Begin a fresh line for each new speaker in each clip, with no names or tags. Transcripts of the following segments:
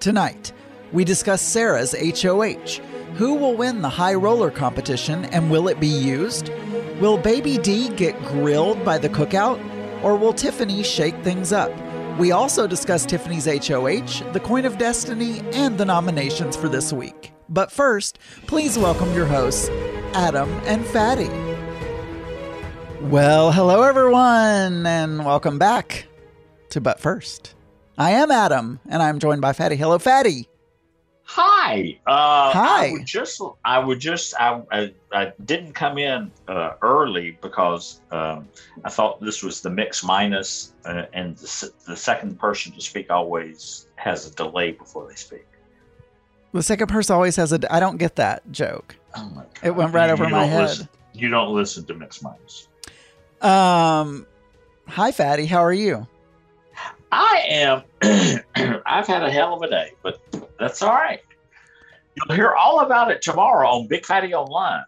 Tonight, we discuss Sarah's HOH. Who will win the high roller competition and will it be used? Will Baby D get grilled by the cookout? Or will Tiffany shake things up? We also discuss Tiffany's HOH, the Coin of Destiny, and the nominations for this week. But first, please welcome your hosts, Adam and Fatty. Well, hello everyone, and welcome back to But First. I am Adam, and I'm joined by Fatty. Hello, Fatty.
Hi. Uh,
Hi.
I would just, I would just, I, I, I didn't come in uh, early because um, I thought this was the mix minus, uh, and the, the second person to speak always has a delay before they speak.
The second person always has a. I don't get that joke.
Oh my God.
It went right
You-
over
you
my head.
Listen, you don't listen to mix minus.
Um, hi, Fatty. How are you?
I am. I've had a hell of a day, but that's all right. You'll hear all about it tomorrow on Big Fatty Online.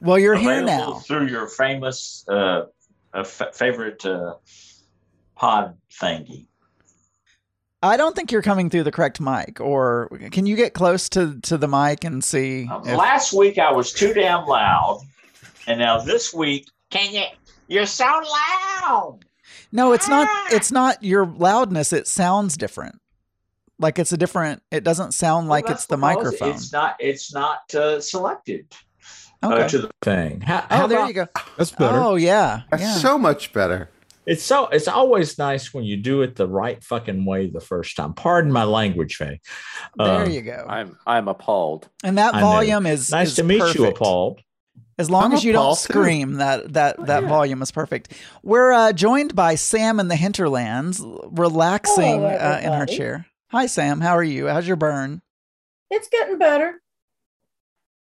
Well, you're here now.
through your famous uh, uh, f- favorite uh, pod thingy.
I don't think you're coming through the correct mic. Or can you get close to to the mic and see?
Uh,
if-
Last week I was too damn loud, and now this week, can you? You're so loud.
No, it's not.
Ah!
It's not your loudness. It sounds different. Like it's a different. It doesn't sound like
Well,
it's the microphone.
It's not. It's not uh, selected uh,
Okay.
to the thing. How,
oh,
how
there
about-
you go.
That's better.
Oh yeah,
That's
yeah.
so much better.
It's so it's always nice when you do it the right fucking way the first time. Pardon my language, Faye.
there
Um,
you go.
I'm I'm appalled.
And that
I know.
volume is
Nice
is
to meet you,
perfect.
Paul.
As long
I'm
as you don't
appalled, too.
scream, that that that
yeah.
volume is perfect. We're uh, joined by Sam in the hinterlands, relaxing
Hello,
uh, in her chair. Hi, Sam. How are you? How's your burn?
It's getting better.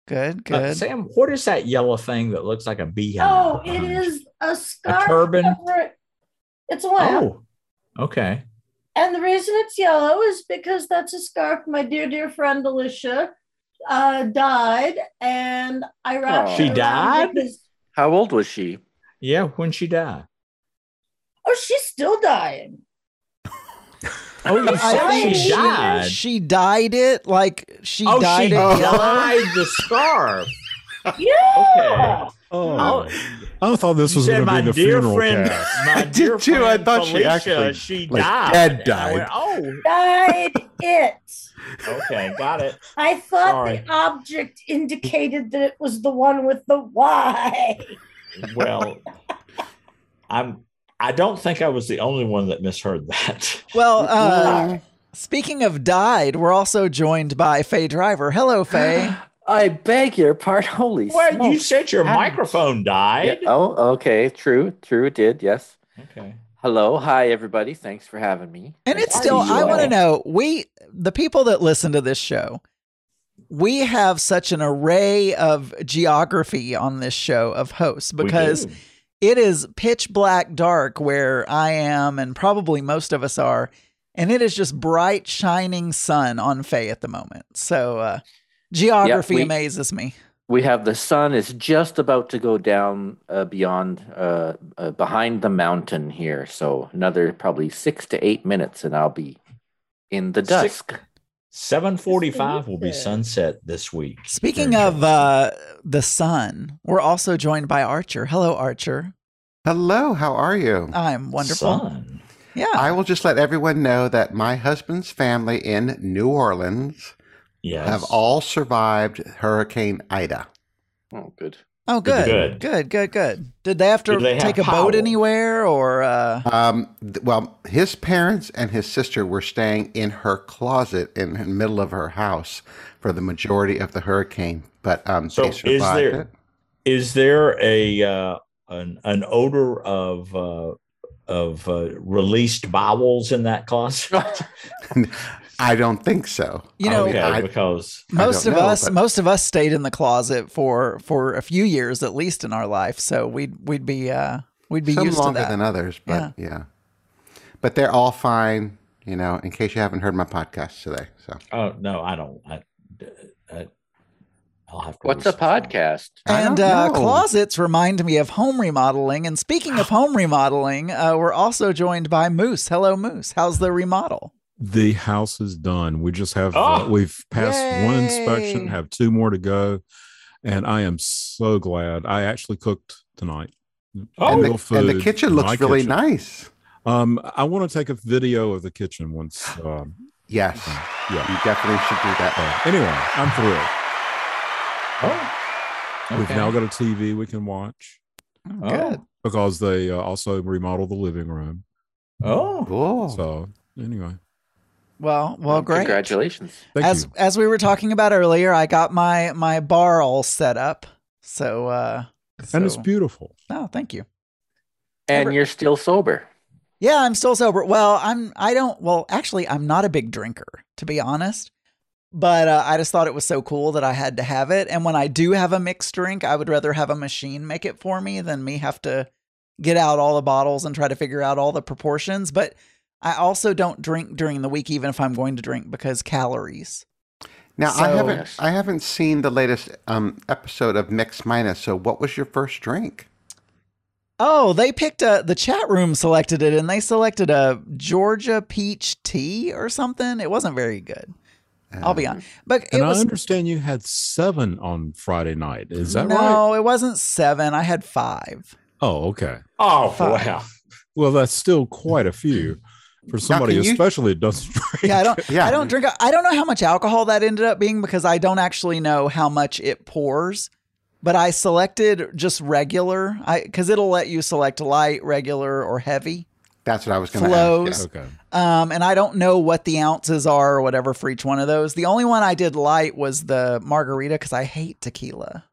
Good,
Uh,
good.
Sam, what is that yellow thing that looks like a beehive?
Oh, it is a scarf.
A turban?
over it. It's a lamp.
Oh, okay.
And the reason it's yellow is because that's a scarf my dear, dear friend Alicia uh, died. And I wrapped
Oh.
She died?
because-
How old was she?
Yeah, when she died.
oh, she's still dying.
Oh, you
I
said
think
she died.
She dyed it like she
oh,
dyed
she
it yellow.
dyed the scarf.
Yeah.
Oh,
I thought this was going to
my
be the
dear
funeral
friend,
cast.
my
I did
dear
too. I
friend
thought she actually,
she
like,
died.
dead
And I
died.
went, oh,
Died it.
okay, got it.
I thought
Sorry.
the object indicated that it was the one with the Y.
Well, I'm. I don't think I was the only one that misheard that.
Well, uh, speaking of died, we're also joined by Faye Driver. Hello, Faye.
I beg your pardon. Holy
Well, you said your
How-
microphone
Yeah,
died.
Oh, okay. True. True. It did. Yes.
Okay.
Hello. Hi, everybody. Thanks for having me.
And it's
to
still,
see you
I want to
all.
know, we, the people that listen to this show, we have such an array of geography on this show of hosts
We
because
do.
it is pitch black dark where I am and probably most of us are. And it is just bright, shining sun on Faye at the moment. So, uh, geography
we-
amazes me.
We have the sun is just about to go down uh, beyond, uh, uh, behind the mountain here. So another probably six to eight minutes, and I'll be in the
Six-
dusk.
745 will be
Yes, it is.
sunset this week.
Speaking of uh, the sun, we're also joined by Archer. Hello, Archer.
Hello, how are you?
I'm wonderful.
Sun.
Yeah.
I will just let everyone know that my husband's family in New Orleans
Yes.
have all survived Hurricane Ida.
Oh, good.
oh, good.
Good.
Good, good, good. Did they have to
Did they have
take a
power?
boat anywhere or uh
Um, th- well, his parents and his sister were staying in her closet in the middle of her house for the majority of the hurricane, but um,
So
they
is
survived
there-
it.
Is there a uh, an an odor of uh, of uh, released bowels in that closet?
I don't think so.
You know-
okay,
I-
because
most of
know,
us
but-
most of us stayed in the closet for for a few years at least in our life. So we'd we'd be uh we'd be
some
used to
longer
that.
than others, but yeah. But they're all fine, you know, in case you haven't heard my podcast today. So
oh no, I don't. I, I, I'll have to.
What's a
listen to it.
podcast?
And uh, closets remind me of home remodeling. And speaking of home remodeling, uh, we're also joined by Moose. Hello, Moose. How's the remodel?
The house is done. We just have
Oh.
uh, we've passed one inspection, have two more to go, and I am so glad. I actually cooked tonight.
Oh,
and,
Real
the, and the kitchen looks
my
really
kitchen.
nice.
Um, I want to take a video of the kitchen once. Um,
Yes,
yeah.
you definitely should do that.
Uh, anyway, I'm thrilled.
Oh,
We've
okay.
now got a TV we can watch
Oh.
Good.
because they uh, also remodeled the living room.
Oh,
Cool.
So anyway,
Well, well, great.
Congratulations.
thank
as
you.
as we were talking about earlier, I got my my bar all set up. So uh
And it's beautiful.
Oh, thank you.
And
Ever-
you're still sober.
Yeah, I'm still sober. Well, I'm I don't well, actually I'm not a big drinker, to be honest. But uh, I just thought it was so cool that I had to have it. And when I do have a mixed drink, I would rather have a machine make it for me than me have to get out all the bottles and try to figure out all the proportions. But I also don't drink during the week, even if I'm going to drink, because calories.
Now I haven't
Yes.
I haven't seen the latest um, episode of Mix Minus. So what was your first drink?
Oh, they picked a the chat room selected it and they selected a Georgia peach tea or something. It wasn't very good. I'll be honest. But it
And I
was
understand you had seven on Friday night. Is that
no,
right?
No, it wasn't seven. I had five.
Oh, okay.
oh,
Five.
wow.
Well, that's still quite a few for somebody,
you-
especially that doesn't drink.
Yeah, I don't.
Yeah.
I don't drink. I don't know how much alcohol that ended up being because I don't actually know how much it pours. But I selected just regular. I because it'll let you select light, regular, or heavy.
That's what I was going to
Flows.
ask.
Okay.
Um, and I don't know what the ounces are or whatever for each one of those. The only one I did light was the margarita because I hate tequila.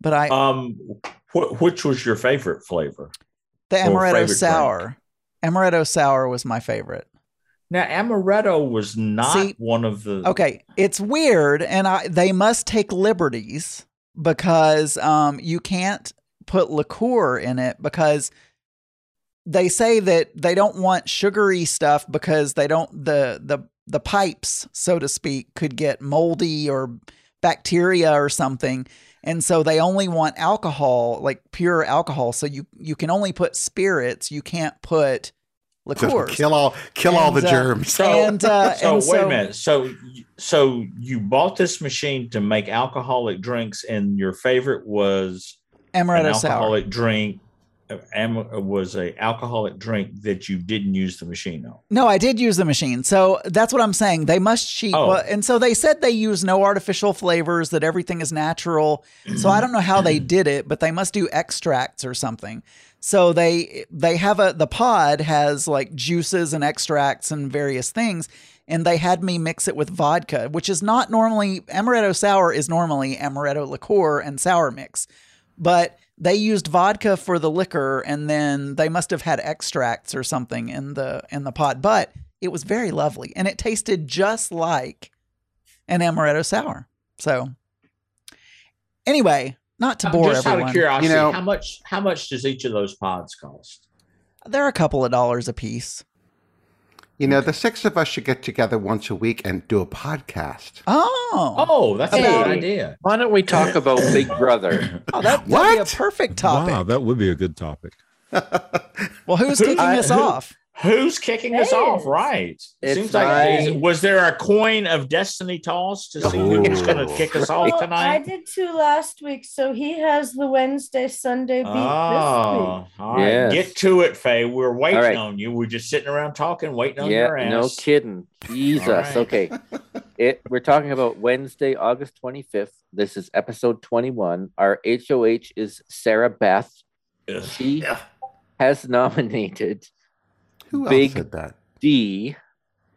But I
Um, wh- which was your favorite flavor?
the amaretto
favorite
sour, amaretto sour was my favorite.
Now, amaretto was not
See,
one of the.
Okay, it's weird, and I they must take liberties because um you can't put liqueur in it because they say that they don't want sugary stuff because they don't the the the pipes so to speak could get moldy or bacteria or something and so they only want alcohol like pure alcohol so you you can only put spirits you can't put
Just
liqueurs
kill all kill all the
And, uh,
germs.
So,
and uh
so
and
wait
so,
a minute. So, so you bought this machine to make alcoholic drinks, and your favorite was an
amaretto sour
alcoholic drink. Am- Was a alcoholic drink that you didn't use the machine on.
No, I did use the machine. So that's what I'm saying. They must cheat.
Oh.
Well, and so they said they use no artificial flavors, that everything is natural. So I don't know how they did it, but they must do extracts or something. So they they have a the pod has like juices and extracts and various things and they had me mix it with vodka, which is not normally amaretto sour is normally amaretto liqueur and sour mix. But they used vodka for the liquor and then they must have had extracts or something in the in the pot but it was very lovely and it tasted just like an amaretto sour. So anyway not to bore
Just out
everyone.
of curiosity,
You know-
how much how much does each of those pods cost?
they're a couple of dollars a piece
You know, the six of us should get together once a week and do a podcast.
oh
Oh, that's a good idea.
Why don't we talk about Big Brother?
oh that, that'd be a perfect topic
Wow, that would be a good topic.
well who's kicking
I-
us
who-
off
Who's kicking us off? Right. It
It's
seems like
I-
is- was there a coin of destiny toss to see who's going to
Oh.
kick us off
Well, I did two last week, so he has the Wednesday Sunday beat this oh, week.
Oh, all right.
Yes.
Get to it, Faye. We're waiting
All right.
on you. We're just sitting around talking, waiting on
yeah,
your ass.
no kidding. Jesus.
All right.
Okay. It we're talking about Wednesday, August 25th. This is episode 21. Our HOH is Sarah Beth.
Ugh.
She has nominated
Who else
Big-
said that?
Dee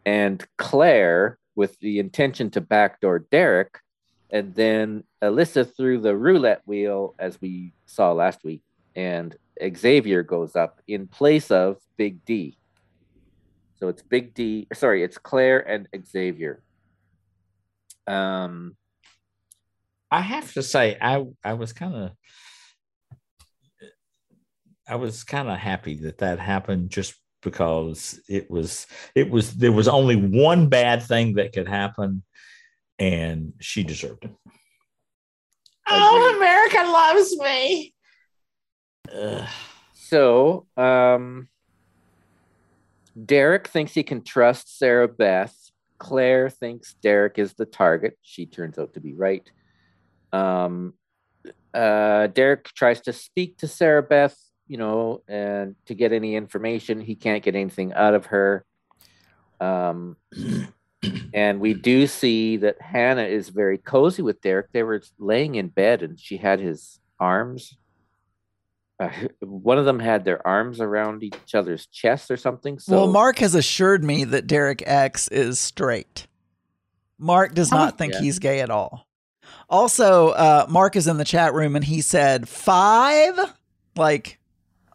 and Claire with the intention to backdoor Derek. And then Alyssa threw the roulette wheel, as we saw last week, and Xavier goes up in place of Big D. So it's Big D, sorry, it's Claire and Xavier. Um,
I have to say, I I was kind of, I was kind of happy that that happened, just because it was it was there was only one bad thing that could happen, and she deserved it.
Oh,
America loves me. Ugh.
so um, Derek thinks he can trust Sarah Beth. Claire thinks Derek is the target. She turns out to be right. Um, uh, Derek tries to speak to Sarah Beth, you know, and to get any information, he can't get anything out of her. Um, and we do see that Hannah is very cozy with Derek. They were laying in bed, and she had his arms. Uh, one of them had their arms around each other's chest or something. So
well, Mark has assured me that Derek X is straight. Mark does not think
Yeah.
he's gay at all. Also, uh, Mark is in the chat room and he said five. Like,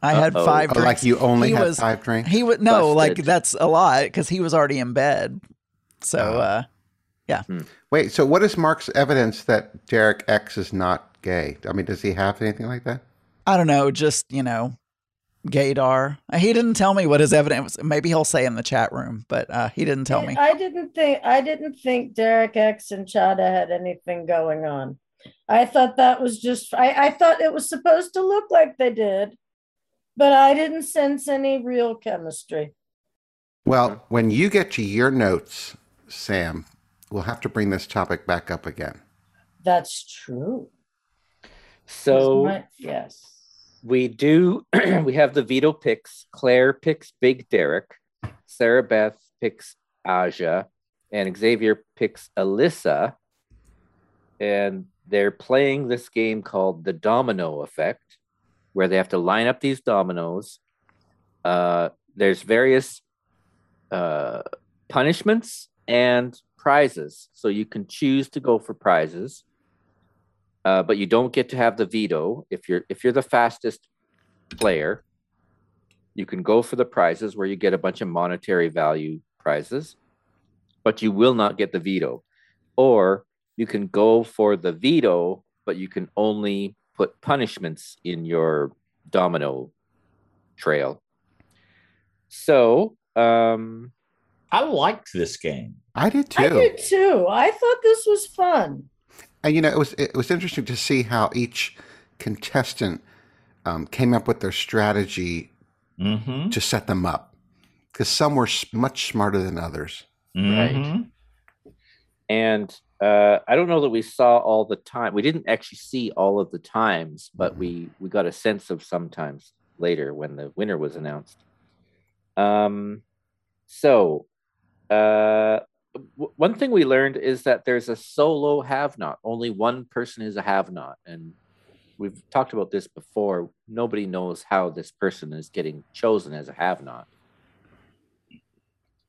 I had
Uh-oh.
five
Oh,
drinks.
like you only
He
had
was-
five drinks?
He would no, like that's a lot because he was already in bed. So,
Oh.
uh,
Wait, so what is Mark's evidence that Derek X is not gay? I mean, does he have anything like that?
I don't know, just you know, gaydar. He didn't tell me what his evidence. was. Maybe he'll say in the chat room, but uh, he didn't tell me.
I didn't think I didn't think Derek X and Chaddha had anything going on. I thought that was just I, I thought it was supposed to look like they did, but I didn't sense any real chemistry.
Well, when you get to your notes, Sam, we'll have to bring this topic back up again.
That's true.
so
My- yes.
we do we have the veto picks claire picks big derek sarah beth picks azah and xavier picks alyssa and they're playing this game called the domino effect where they have to line up these dominoes. Uh, there's various uh, punishments and prizes. So you can choose to go for prizes uh, but you don't get to have the veto. If you're if you're the fastest player you can go for the prizes where you get a bunch of monetary value prizes but you will not get the veto. Or you can go for the veto but you can only put punishments in your domino trail so um
I liked this game.
I did too.
I did too. I thought this was fun.
And you know, it was it was interesting to see how each contestant um, came up with their strategy
Mm-hmm.
to set them up, because some were much smarter than others.
Mhm.
and uh, I don't know that we saw all the time. We didn't actually see all of the times, but we we got a sense of sometimes later when the winner was announced. Um, so uh, w- one thing we learned is that there's a solo have-not. Only one person is a have-not, and we've talked about this before. Nobody knows how this person is getting chosen as a have-not.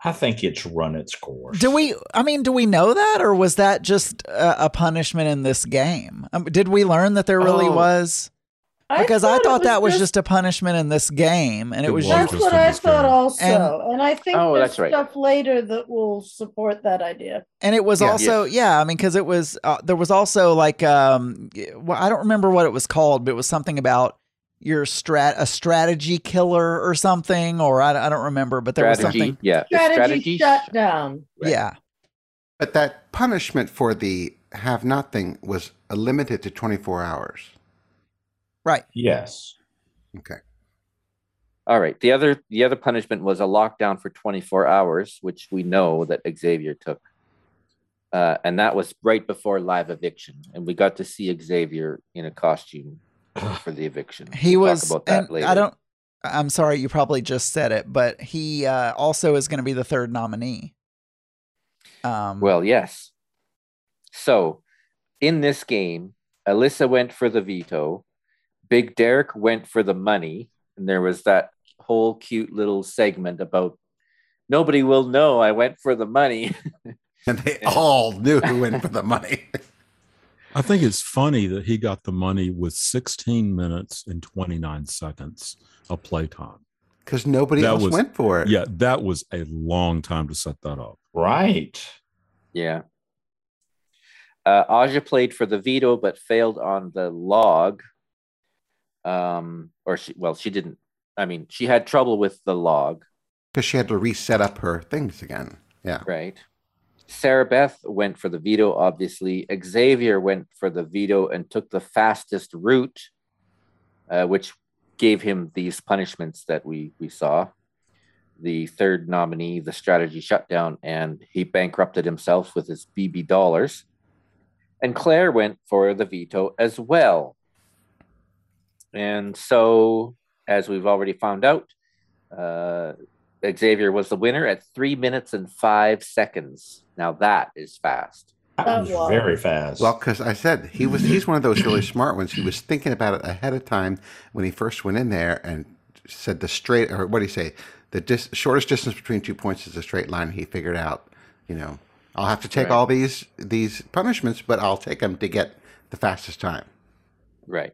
I think it's run its course.
Do we? I mean, do we know that, or was that just a, a punishment in this game? Um, did we learn that there really
Oh.
was? Because I thought,
it
that was just, a punishment in this game, and it,
It
was
was
just
That's what I thought
game.
also, and, I think
Oh,
there's
that's right.
stuff later that will support that idea.
and it was
Yeah.
also yeah. I mean, because it was uh, there was also like um, well, I don't remember what it was called, but it was something about your strat a strategy killer or something, or I, I don't remember, but there was
strategy,
something.
yeah, the
Strategy, shut down.
Right.
Yeah,
But that punishment for the have not thing was uh, limited to 24 hours.
right.
Yes.
Okay.
All right. The other the other punishment was a lockdown for 24 hours, which we know that Xavier took. Uh, and that was right before live eviction, and we got to see Xavier in a costume for the eviction.
He
We'll
was.
talk about that
and
later.
I don't. I'm sorry, you probably just said it, but he uh, also is going to be the third nominee. Um,
Well, yes. So, in this game, Alyssa went for the veto. Big Derek went for the money, and there was that whole cute little segment about nobody will know I went for the money.
And they all knew who went for the money.
I think it's funny that he got the money with 16 minutes and 29 seconds of playtime.
Because nobody
That
else
was-
went for it.
Yeah, that was a long time to set that up.
Right.
Yeah. Uh, Azah played for the veto, but failed on the log. Um, or she, well, she didn't. I mean, she had trouble with the log,
Because she had to reset up her things again. Yeah.
right? Sarah Beth went for the veto, obviously. Xavier went for the veto and took the fastest route, uh, which gave him these punishments that we we saw. the third nominee, the strategy shutdown, and he bankrupted himself with his BB dollars. And Claire went for the veto as well. And so, as we've already found out, uh, Xavier was the winner at three minutes and five seconds. Now that is fast.
That
That
was
was-
very fast.
Well, because I said he was he's one of those really smart ones. He was thinking about it ahead of time when he first went in there and said the straight or what do you say? The dis, shortest distance between two points is a straight line. He figured out, you know, I'll have to take
Right.
all these these punishments, but I'll take them to get the fastest time.
Right.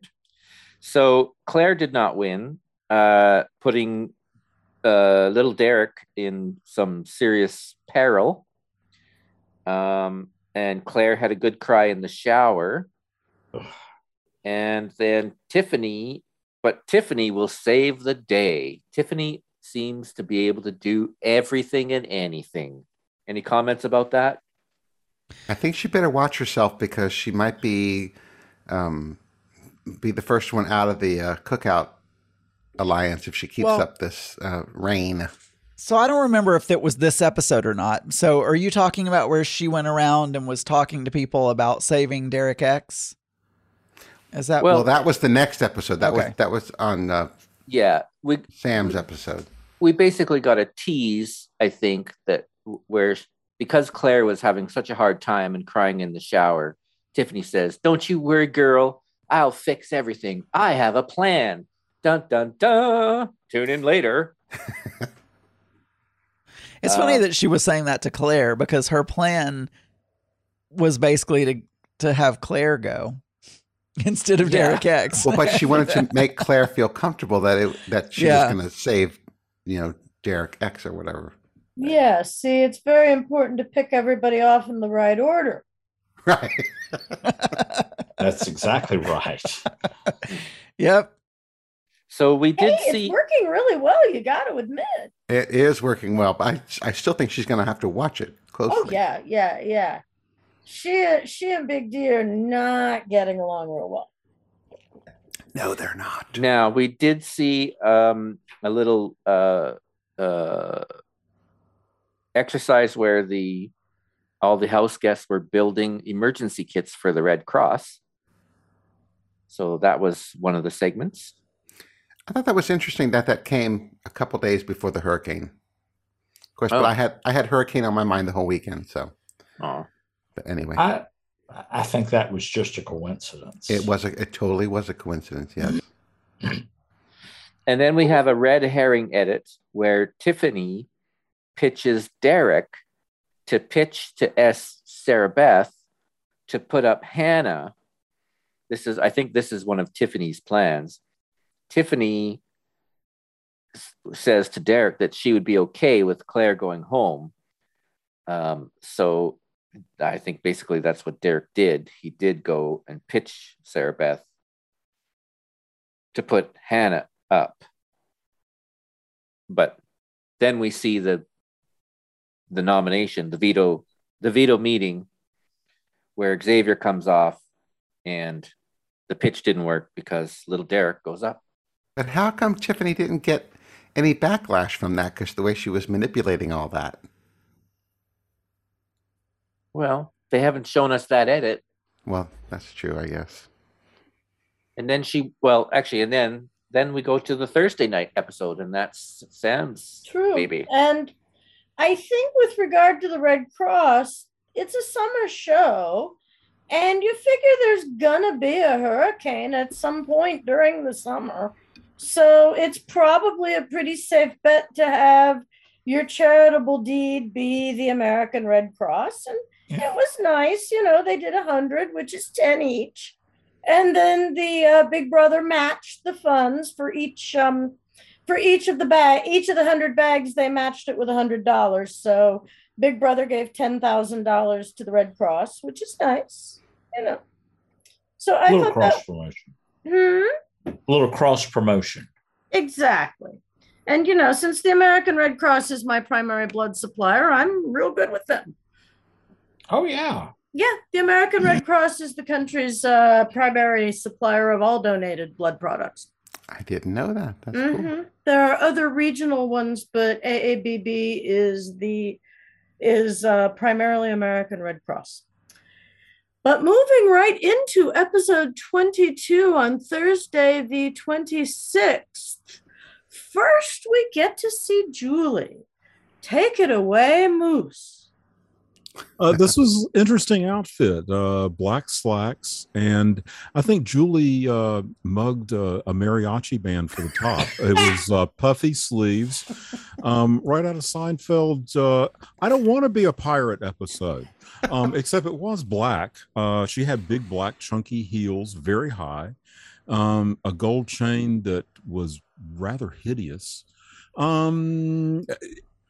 So Claire did not win, uh, putting uh, little Derek in some serious peril. Um, and Claire had a good cry in the shower.
Ugh.
And then Tiffany, but Tiffany will save the day. Tiffany seems to be able to do everything and anything. Any comments about that?
I think she better watch herself because she might be um, be the first one out of the uh, cookout alliance if she keeps
Well-
up this uh, reign.
So I don't remember if it was this episode or not. So are you talking about where she went around and was talking to people about saving Derek X? Is that
Well-
Well, that was the next episode. That
Okay.
was that was on uh,
Yeah, we
Sam's episode.
we basically got a tease, I think, that where because Claire was having such a hard time and crying in the shower, Tiffany says, Don't you worry, girl. I'll fix everything. I have a plan. Dun dun dun. Tune in later.
It's funny
Uh,
that she was saying that to Claire because her plan was basically to to have Claire go instead of
Yeah.
Derek X.
Well, but she wanted to make Claire feel comfortable that it that she
Yeah.
was going to save, you know, Derek X or whatever.
Yeah, see, it's very important to pick everybody off in the right order.
Right.
That's exactly right.
yep.
So we
Hey,
did
it's
see
working really well, you got to admit.
It is working well, but I I still think she's going to have to watch it closely.
Oh yeah, yeah, yeah. She she and Big D are not getting along real well.
No, they're not.
now we did see um a little uh uh exercise where the all the house guests were building emergency kits for the Red Cross. So that was one of the segments.
I thought that was interesting that that came a couple days before the hurricane. Of course,
Oh.
but I had I had hurricane on my mind the whole weekend. So,
Oh.
but anyway,
I I think that was just a coincidence.
it was a it totally was a coincidence. Yes.
And then we have a red herring edit where Tiffany pitches Derek to pitch to S. Sarah Beth to put up Hannah. This is, I think, this is one of Tiffany's plans. Tiffany says to Derek that she would be okay with Claire going home. Um, so I think basically that's what Derek did. He did go and pitch Sarah Beth to put Hannah up. But then we see the the nomination, the veto, the veto meeting where Xavier comes off and the pitch didn't work because little Derek goes up.
But how come Tiffany didn't get any backlash from that? Because the way she was manipulating all that.
Well, they haven't shown us that edit.
Well, that's true, I guess.
And then she well, actually, and then then we go to the Thursday night episode, and that's Sam's
True.
baby.
And I think with regard to the Red Cross, it's a summer show. And you figure there's gonna be a hurricane at some point during the summer. So it's probably a pretty safe bet to have your charitable deed be the American Red Cross. And
Yeah.
it was nice, you know, they did a hundred, which is 10 each. And then the uh, Big Brother matched the funds for each um, for each of the bag each of the hundred bags they matched it with a hundred dollars so big brother gave ten thousand dollars to the red cross which is nice you know so i thought
cross
that hmm,
A little cross promotion.
exactly and you know since the american red cross is my primary blood supplier i'm real good with them
Oh yeah.
yeah the american red cross is the country's uh, primary supplier of all donated blood products
I didn't know that. That's cool.
Mhm. There are other regional ones, but AABB is the is uh, primarily American Red Cross. But moving right into episode 22 on Thursday, the 26th, first we get to see Julie. Take it away, Moose.
Uh, this was interesting outfit, uh, black slacks, and I think Julie uh, mugged a mariachi band for the top. It was uh, puffy sleeves, um, right out of Seinfeld. Uh, I don't want to be a pirate episode, um, except it was black. Uh, she had big black chunky heels, very high, um, a gold chain that was rather hideous. Um,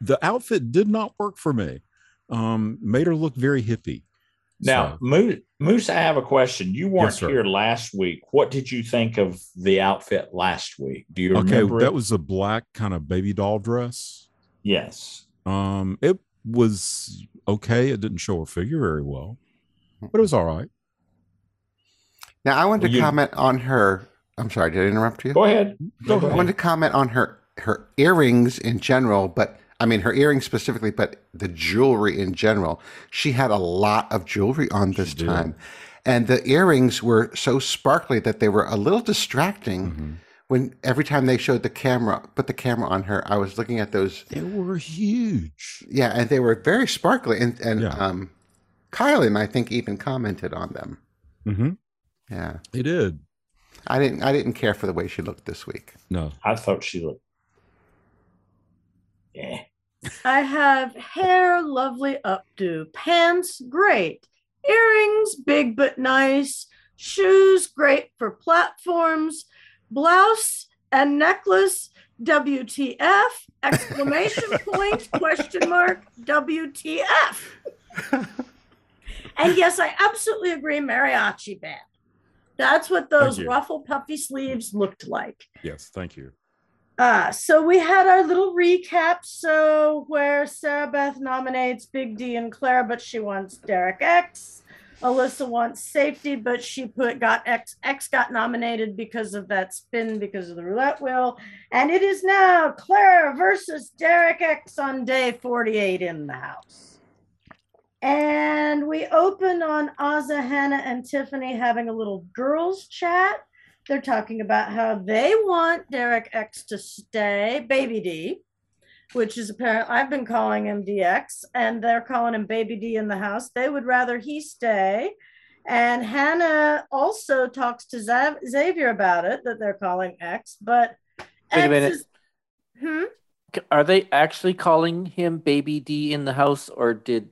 the outfit did not work for me um, made her look very hippie.
Now,
So,
Moose, Moose, I have a question. You weren't
sir.
here last week. What did you think of the outfit last week? Do you
okay,
remember?
that was a black kind of baby doll dress.
yes.
Um, it was okay. It didn't show her figure very well, but it was all right.
Now, I wanted
Well,
to
you-
comment on her. I'm sorry, did I interrupt you?
Go ahead. Go
I
ahead.
wanted to comment on her her earrings in general, but I mean her earrings specifically, but the jewelry in general. She had a lot of jewelry on this time, and the earrings were so sparkly that they were a little distracting.
Mhm.
When every time they showed the camera, put the camera on her, I was looking at those.
They were huge.
Yeah, and they were very sparkly, and and
Yeah.
um, Kyland, I think, even commented on them.
hmm
Yeah,
They did.
I didn't. I didn't care for the way she looked this week.
No,
I thought she looked. Yeah.
I have hair, lovely updo, pants, great, earrings, big but nice, shoes, great for platforms, blouse and necklace, WTF, exclamation point, question mark, WTF. and yes, I absolutely agree, mariachi band. That's what those ruffle puffy sleeves looked like.
yes, thank you.
Uh, so we had our little recap. So where Sarah Beth nominates Big D and Claire, but she wants Derek X. Alyssa wants safety, but she put got X X got nominated because of that spin because of the roulette wheel. And it is now Claire versus Derek X on day 48 in the house. And we open on Azah, Hannah, and Tiffany having a little girls' chat. They're talking about how they want Derek X to stay, Baby D, which is apparently I've been calling him DX, and they're calling him Baby D in the house. They would rather he stay. And Hannah also talks to Zav- Xavier about it that they're calling X, but
Wait a minute.
is- hmm?
Are they actually calling him Baby D in the house, or did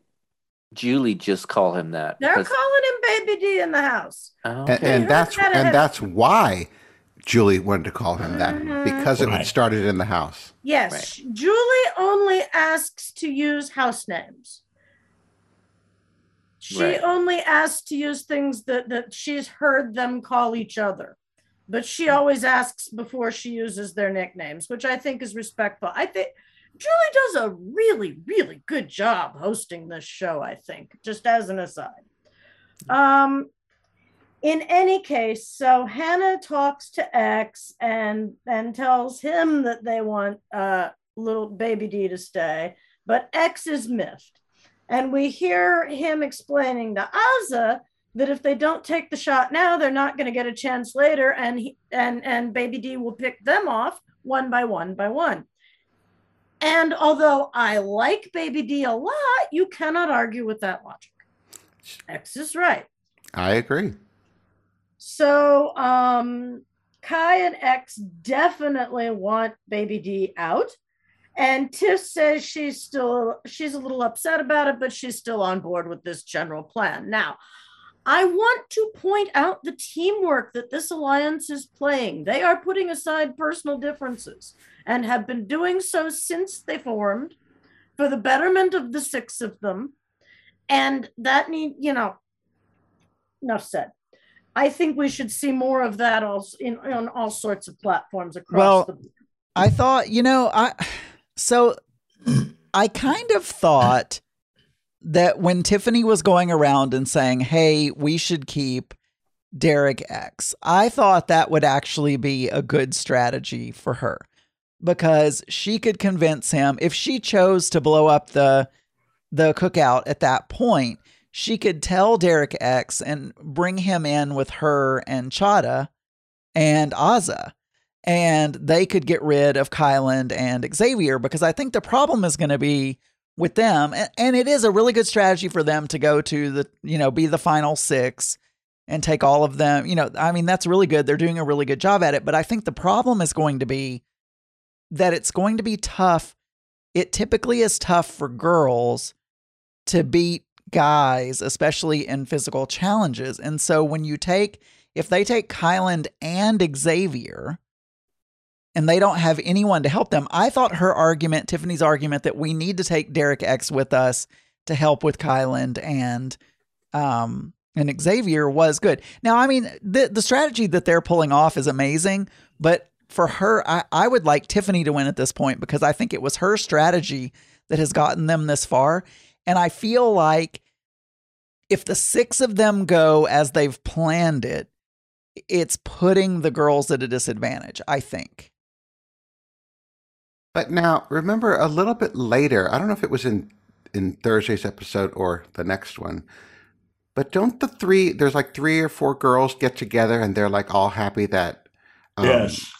Julie just call him that?
They're
Because-
calling him Baby D in the house.
Oh,
and,
okay.
and that's
that
and that's why Julie wanted to call him that
Mhm.
because it
Right.
had started in the house.
Yes, Julie only asks to use house names. She
Right.
only asks to use things that, that she's heard them call each other. But she always asks before she uses their nicknames, which I think is respectful. I think Julie does a really, really good job hosting this show, I think, just as an aside. Um, in any case, so Hannah talks to X and and tells him that they want uh, little baby D to stay, but X is miffed, and we hear him explaining to Azah that if they don't take the shot now, they're not going to get a chance later, and he, and and baby D will pick them off one by one by one. And although I like baby D a lot, you cannot argue with that logic. X is right.
I agree.
So um Kai and X definitely want baby D out. And Tiff says she's still she's a little upset about it, but she's still on board with this general plan. Now, I want to point out the teamwork that this alliance is playing. They are putting aside personal differences and have been doing so since they formed for the betterment of the six of them. And that need, you know, enough said. I think we should see more of that also in on all sorts of platforms across
Well,
the
I thought, you know, I so I kind of thought that when Tiffany was going around and saying, "Hey, we should keep Derek X. I thought that would actually be a good strategy for her because she could convince him if she chose to blow up the the cookout at that point, she could tell Derek X and bring him in with her and Chaddha and Azah. And they could get rid of Kyland and Xavier because I think the problem is going to be with them. And, and it is a really good strategy for them to go to the, you know, be the final six and take all of them. You know, I mean, that's really good. They're doing a really good job at it. But I think the problem is going to be that it's going to be tough. It typically is tough for girls to beat guys, especially in physical challenges. And so when you take, if they take Kyland and Xavier, and they don't have anyone to help them, I thought her argument, Tiffany's argument, that we need to take Derek X with us to help with Kyland and um and Xavier was good. Now, I mean, the the strategy that they're pulling off is amazing, but for her, I, I would like Tiffany to win at this point because I think it was her strategy that has gotten them this far. And I feel like if the six of them go as they've planned it, it's putting the girls at a disadvantage, I think.
But now, remember a little bit later, I don't know if it was in in Thursday's episode or the next one, but don't the three there's like three or four girls get together and they're like all happy that um,
yes.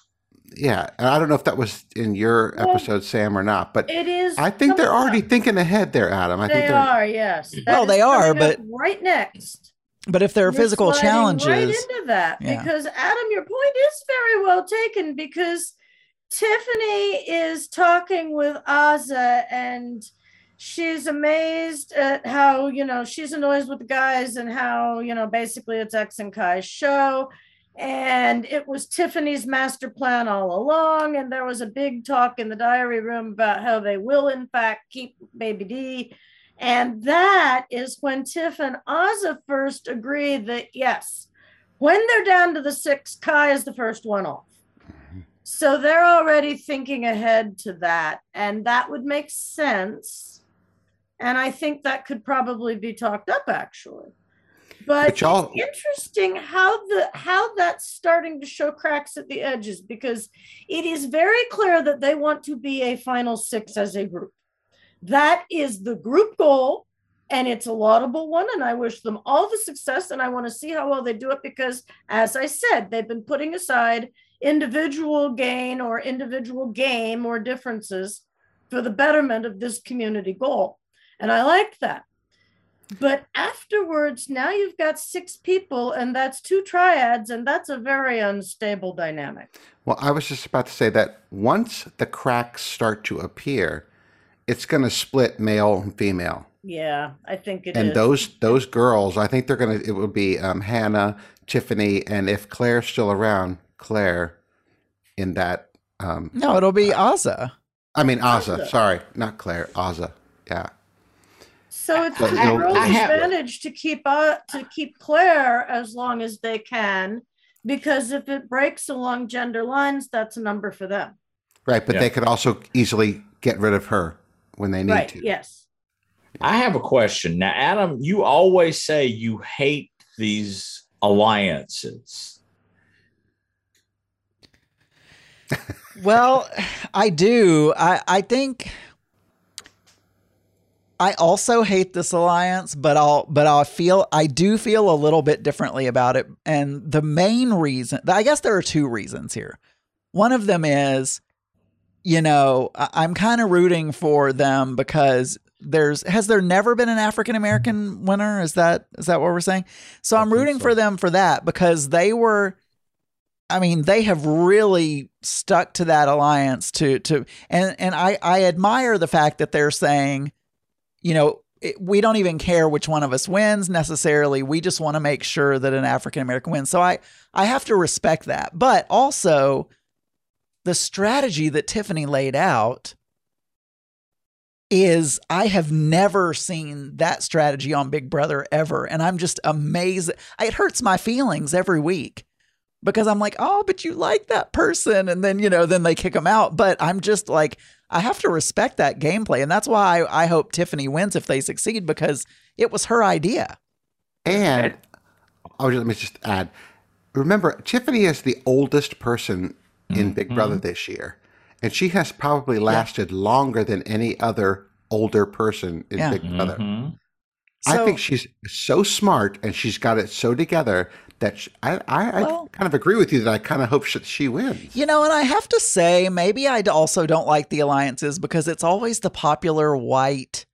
Yeah, and I don't know if that was in your
Well,
episode, Sam, or not, but
It is.
I think they're
coming
already
up.
thinking ahead there, Adam. I think
They
they're
yes. Mm-hmm. That
Well, they are, but-
right next.
But if there are
We're
physical challenges,
right into that
Yeah.
because Adam, your point is very well taken because Tiffany is talking with Azah and she's amazed at how you know she's annoyed with the guys and how you know basically it's X and Kai's show. And it was Tiffany's master plan all along. And there was a big talk in the diary room about how they will, in fact, keep Baby D. And that is when Tiff and Azah first agreed that yes, when they're down to the six, Kai is the first one off. So they're already thinking ahead to that. And that would make sense. And I think that could probably be talked up actually. But it's interesting how the how that's starting to show cracks at the edges because it is very clear that they want to be a final six as a group. That is the group goal, and it's a laudable one. And I wish them all the success. And I want to see how well they do it because, as I said, they've been putting aside individual gain or individual game or differences for the betterment of this community goal. And I like that. But afterwards, now you've got six people, and that's two triads, and that's a very unstable dynamic.
Well, I was just about to say that once the cracks start to appear, it's going to split male and female.
Yeah, I think it is.
and those those girls, I think they're going to. It will be um, Hannah, Tiffany, and if Claire's still around, Claire, in that. Um,
no, it'll be Azah.
I mean Azah.
Azah.
Sorry, not Claire. Azah. Yeah.
So it's
But
a
it'll-
girl's
I
advantage to keep uh, to keep Claire as long as they can, because if it breaks along gender lines, that's a number for them.
Right, but
Yeah.
they could also easily get rid of her when they need
right?
to.
Yes.
I have a question. Now, Adam, you always say you hate these alliances.
Well, I do. I I think I also hate this alliance, but I'll but I feel I do feel a little bit differently about it. And the main reason, I guess there are two reasons here. One of them is, you know, I'm kind of rooting for them because there's has there never been an African American winner? Is that is that what we're saying? So
I
I'm rooting
so.
for them for that because they were I mean, they have really stuck to that alliance to to and and I I admire the fact that they're saying, you know, it, we don't even care which one of us wins necessarily. We just want to make sure that an African American wins. So I I have to respect that. But also the strategy that Tiffany laid out is I have never seen that strategy on Big Brother ever and I'm just amazed. It hurts my feelings every week because I'm like, oh, but you like that person. And then, you know, then they kick them out. But I'm just like, I have to respect that gameplay. And that's why I, I hope Tiffany wins if they succeed because it was her idea.
And I was let me just add. Remember, Tiffany is the oldest person in Big Brother this year, and she has probably lasted longer than any other older person in
Yeah.
Big Brother.
Mhm.
I
So-
think she's so smart and she's got it so together that sh I, I, I kind of agree with you that I kind of hope she, she wins.
You know, and I have to say, maybe I also don't like the alliances because it's always the popular white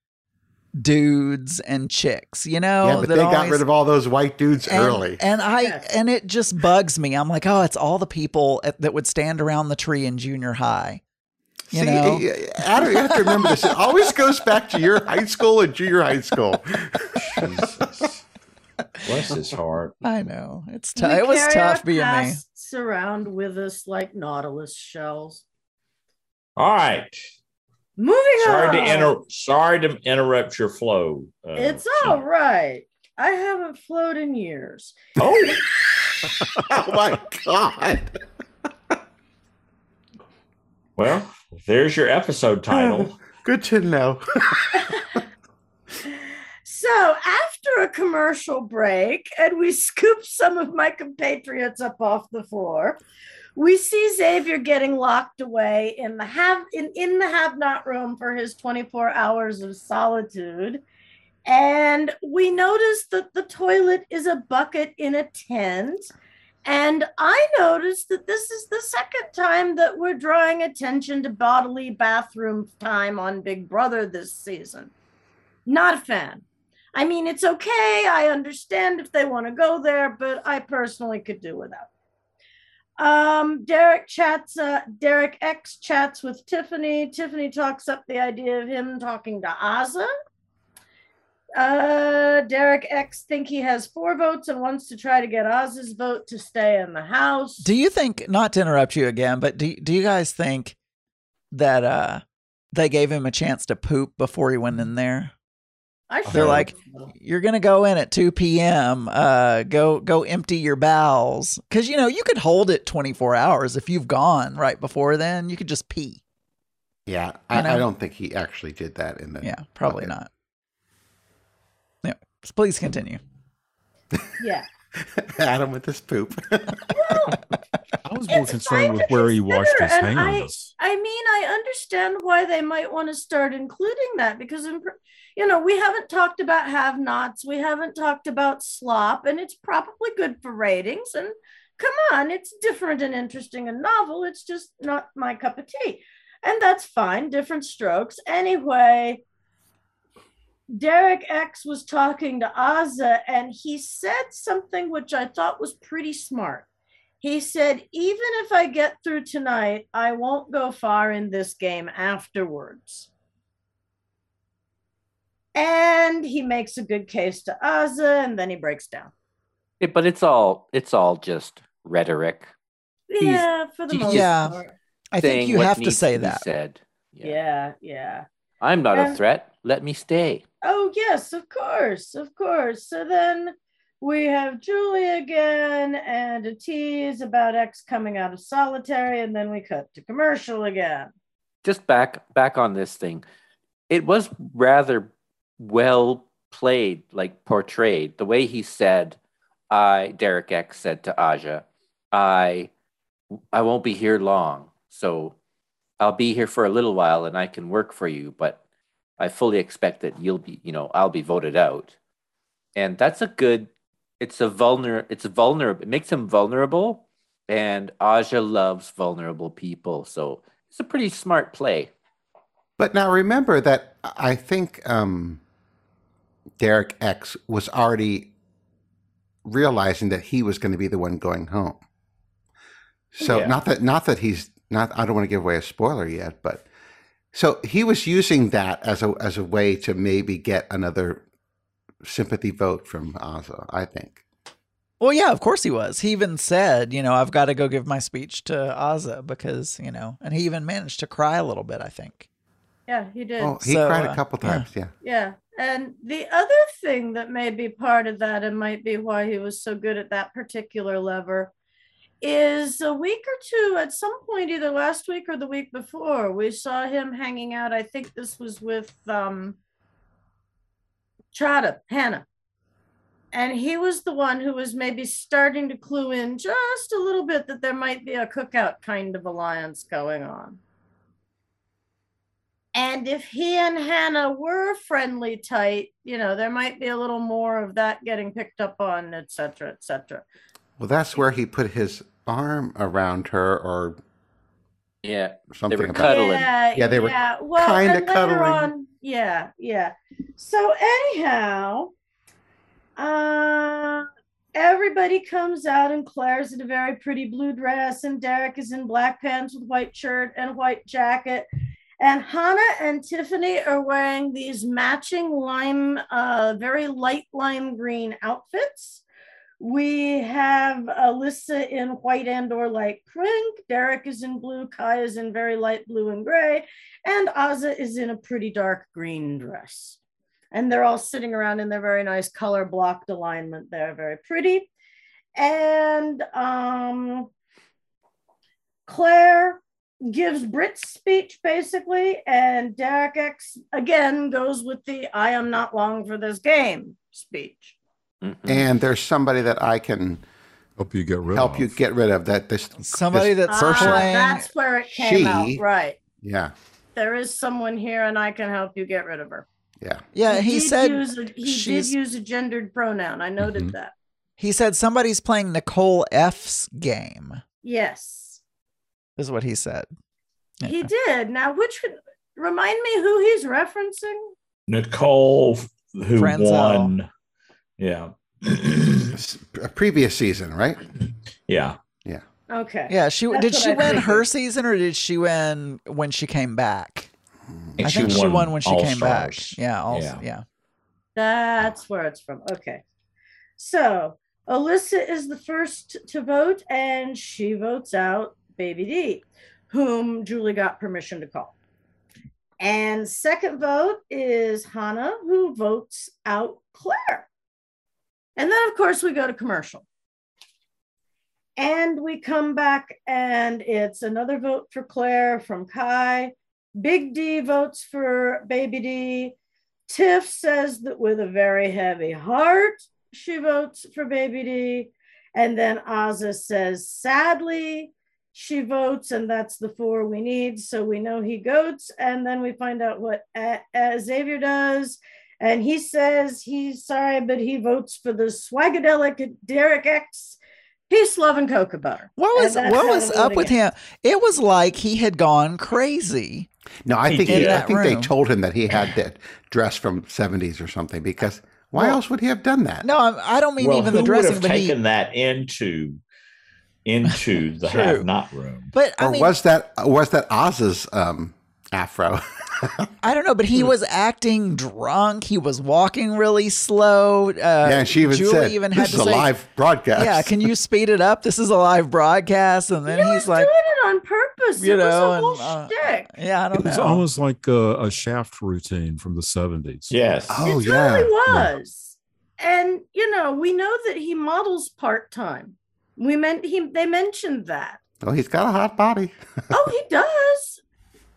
dudes and chicks, you know?
yeah, but
that
they got rid of all those white dudes
and,
early.
And I
Yes.
and it just bugs me. I'm like, oh, it's all the people at, that would stand around the tree in junior high. You
See,
know?
Adam, you have to remember this. It always goes back to your high school and junior high school.
Jesus. Bless his heart.
I know it's
We
tough. It was tough
our
being me.
pasts around with us like Nautilus shells.
All right.
Moving
Sorry
on.
to inter- sorry to interrupt your flow. uh,
It's
Sheena.
all right. I haven't flowed in years.
Oh,
oh my God.
well, there's your episode title.
Good to know.
So, after a commercial break, and we scoop some of my compatriots up off the floor, we see Xavier getting locked away in the have in, in the have not room for his 24 hours of solitude. And we notice that the toilet is a bucket in a tent. And I noticed that this is the second time that we're drawing attention to bodily bathroom time on Big Brother this season. Not a fan. I mean, it's okay. I understand if they want to go there, but I personally could do without. Um, Derek chats. Uh, Derek X chats with Tiffany. Tiffany talks up the idea of him talking to Azah. Uh, Derek X think he has four votes and wants to try to get Oz's vote to stay in the house.
Do you think not to interrupt you again, but do do you guys think that uh they gave him a chance to poop before he went in there?
I
They're like. You're gonna go in at two p.m. Uh, go go empty your bowels because you know you could hold it 24 hours if you've gone right before then. You could just pee.
Yeah, I. I don't think he actually did that in the.
Yeah, probably
bucket.
not. Yeah, so please continue.
yeah.
Adam with his poop.
I was more concerned with where he washed his
consider, and I- I mean, I understand why they might want to start including that because, in, pr- you know, we haven't talked about have nots, we haven't talked about slop, and it's probably good for ratings. And come on, it's different and interesting and novel. It's just not my cup of tea. And that's fine, different strokes. Anyway, Derek X was talking to Azah, and he said something which I thought was pretty smart. He said, even if I get through tonight, I won't go far in this game afterwards. And he makes a good case to Azah, and then he breaks down.
Yeah, but it's all it's all just rhetoric. He's-
Yeah, for the
he's
most
Yeah.
part.
I think you have to say
be
that.
Said.
Yeah, yeah.
I'm not a threat. Let me stay.
Oh, yes, of course, of course. So then we have Julie again and a tease about X coming out of solitary, and then we cut to commercial again.
Just back back on this thing. It was rather well played, like portrayed. The way he said, I Derek X said to Azah, I I won't be here long. So I'll be here for a little while and I can work for you, but I fully expect that you'll be, you know, I'll be voted out. And that's a good it's a vulner it's a vulnerable it makes him vulnerable and Azah loves vulnerable people. So it's a pretty smart play.
But now remember that I think um, Derek X was already realizing that he was going to be the one going home. So
Yeah.
not that not that he's not. I don't want to give away a spoiler yet, but so he was using that as a as a way to maybe get another sympathy vote from Azah. I think.
Well, yeah, of course he was. He even said, you know, I've got to go give my speech to Azah because, you know, and he even managed to cry a little bit, I think.
Yeah, he did.
Oh, he
So,
cried
uh,
a couple times. Yeah.
Yeah. And the other thing that may be part of that and might be why he was so good at that particular lever is a week or two at some point, either last week or the week before, we saw him hanging out. I think this was with um Chaddha, Hannah. and he was the one who was maybe starting to clue in just a little bit that there might be a cookout kind of alliance going on. And if he and Hannah were friendly tight, you know, there might be a little more of that getting picked up on, et cetera, et cetera.
Well, that's where he put his arm around her or
Yeah.
something.
were
about-
cuddling.
Yeah,
Yeah, they were
yeah. Well,
kinda cuddling.
on- yeah, yeah. So anyhow, uh, everybody comes out, and Claire's in a very pretty blue dress, and Derek is in black pants with white shirt and white jacket. And Hannah and Tiffany are wearing these matching lime, uh, very light lime green outfits. We have Alyssa in white and or light pink. Derek is in blue. Kai is in very light blue and gray. And Azah is in a pretty dark green dress. And they're all sitting around in their very nice color blocked alignment. They're very pretty. And um, Claire gives Brit's speech basically. And Derek X again goes with the I am not long for this game speech.
Mhm.
And there's somebody that I can
Help you get rid
help
of.
you get rid of that. This
Somebody
this
that's
person-
Ah,
playing-
that's where it came out. Right.
Yeah,
There is someone here and I can help you get rid of her.
yeah.
Yeah, he
did
said
use a, he did use a gendered pronoun. I noted
Mhm.
that.
he said somebody's playing Nicole F's game.
Yes,
Is what he said.
he did. Now, which remind me who he's referencing?
Nicole, who
Franzel.
won. Yeah.
a previous season, right?
yeah. Yeah.
Okay.
Yeah, she
That's
did she
I
win her season or did she win when she came back?
And
I think she won when she
All
came back. Yeah, also,
Yeah.
yeah.
That's where it's from. Okay. So Alyssa is the first to vote, and she votes out Baby D, whom Julie got permission to call. And second vote is Hannah, who votes out Claire. And then, of course, we go to commercial. And we come back, and it's another vote for Claire from Kai. Big D votes for Baby D. Tiff says that with a very heavy heart, she votes for Baby D. And then Azah says, sadly, she votes, and that's the four we need. So we know he goats. And then we find out what uh, uh, Xavier does. And he says he's sorry, but he votes for the swagadelic Derek X, peace, love, and cocoa butter.
What was what was up with him? It was like he had gone crazy.
No, I
He
think he, I
that
think they told him that he had that dress from '70s or something. Because why
Well,
else would he have done that?
No, I'm- I don't mean
well,
even the dressing, Who
would
but
have
he.
taken that into into the
True.
have not room?
But I
or
mean,
was that was that Oz's um, afro?
I don't know. But
Hmm.
he was acting drunk. He was walking really slow. Uh,
yeah, she even
Julie
said,
even had
"This
to
is a
say,
live broadcast."
"Yeah, can you speed it up? This is a live broadcast." And then
He
he's
was
like,
doing it on purpose.
you
it was
know,
a whole
and, uh, "Yeah, I don't
was
know."
It's almost like a, a shaft routine from the 70s.
Yes.
Oh
it
yeah.
totally was. And you know, we know that he models part time. We meant he they mentioned that.
Oh, he's got a hot body.
Oh, he does.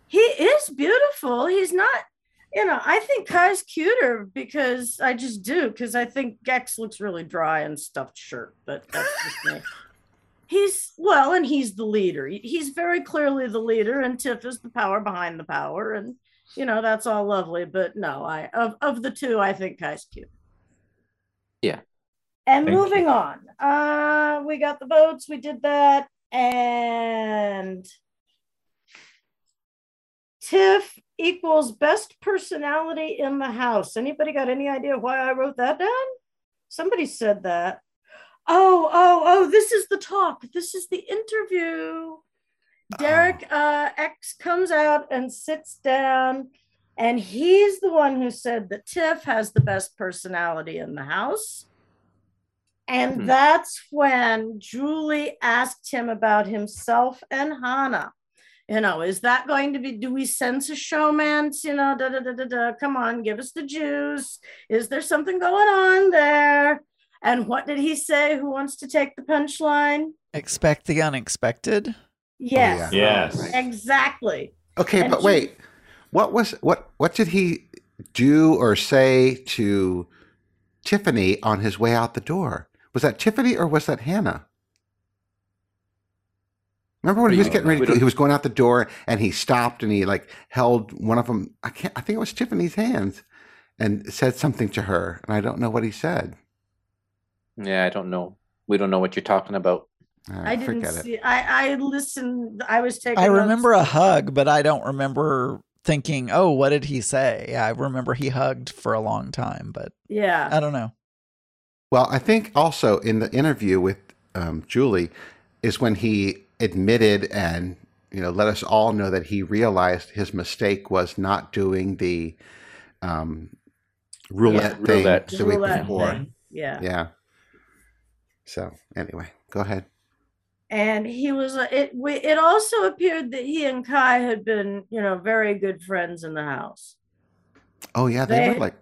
He is beautiful. He's not, you know, I think Kai's cuter because I just do, because I think Gex looks really dry and stuffed shirt, but that's just me. He's well, and he's the leader. He's very clearly the leader, and Tiff is the power behind the power, and you know that's all lovely. But no, I of of the two, I think Kai's cute.
Yeah.
And
Thank
moving on, uh, we got the votes. We did that, and Tiff equals best personality in the house. Anybody got any idea why I wrote that down? Somebody said that. Oh, oh, oh, this is the talk. This is the interview. Derek uh, X comes out and sits down, and he's the one who said that Tiff has the best personality in the house. And
Mhm.
that's when Julie asked him about himself and Hannah. You know, is that going to be, do we sense a showmance? You know, da da da da da. Come on, give us the juice. Is there something going on there? And what did he say? Who wants to take the punchline?
Expect the unexpected.
Yes,
yeah.
Yes.
exactly.
Okay,
And
but
he-
wait. What was what what did he do or say to Tiffany on his way out the door. Was that Tiffany or was that Hannah? Remember when he was getting ready? To,
don't-
he was going out the door and he stopped and he like held one of them. I can't. I think it was Tiffany's hands, and said something to her. And I don't know what he said.
Yeah, I don't know. We don't know what you're talking about.
Uh,
I didn't
forget it.
see. I I listened. I was taking.
I
notes.
remember a hug, but I don't remember thinking, "Oh, what did he say?" Yeah, I remember he hugged for a long time, but
Yeah.
I don't know.
Well, I think also in the interview with um, Julie is when he admitted and you know let us all know that he realized his mistake was not doing the um, roulette
Yeah,
thing
roulette.
the week
Roulette
before.
thing. Yeah.
Yeah. So anyway, go ahead.
and he was uh, it we, it also appeared that he and kai had been you know very good friends in the house
Oh yeah, they,
They-
were like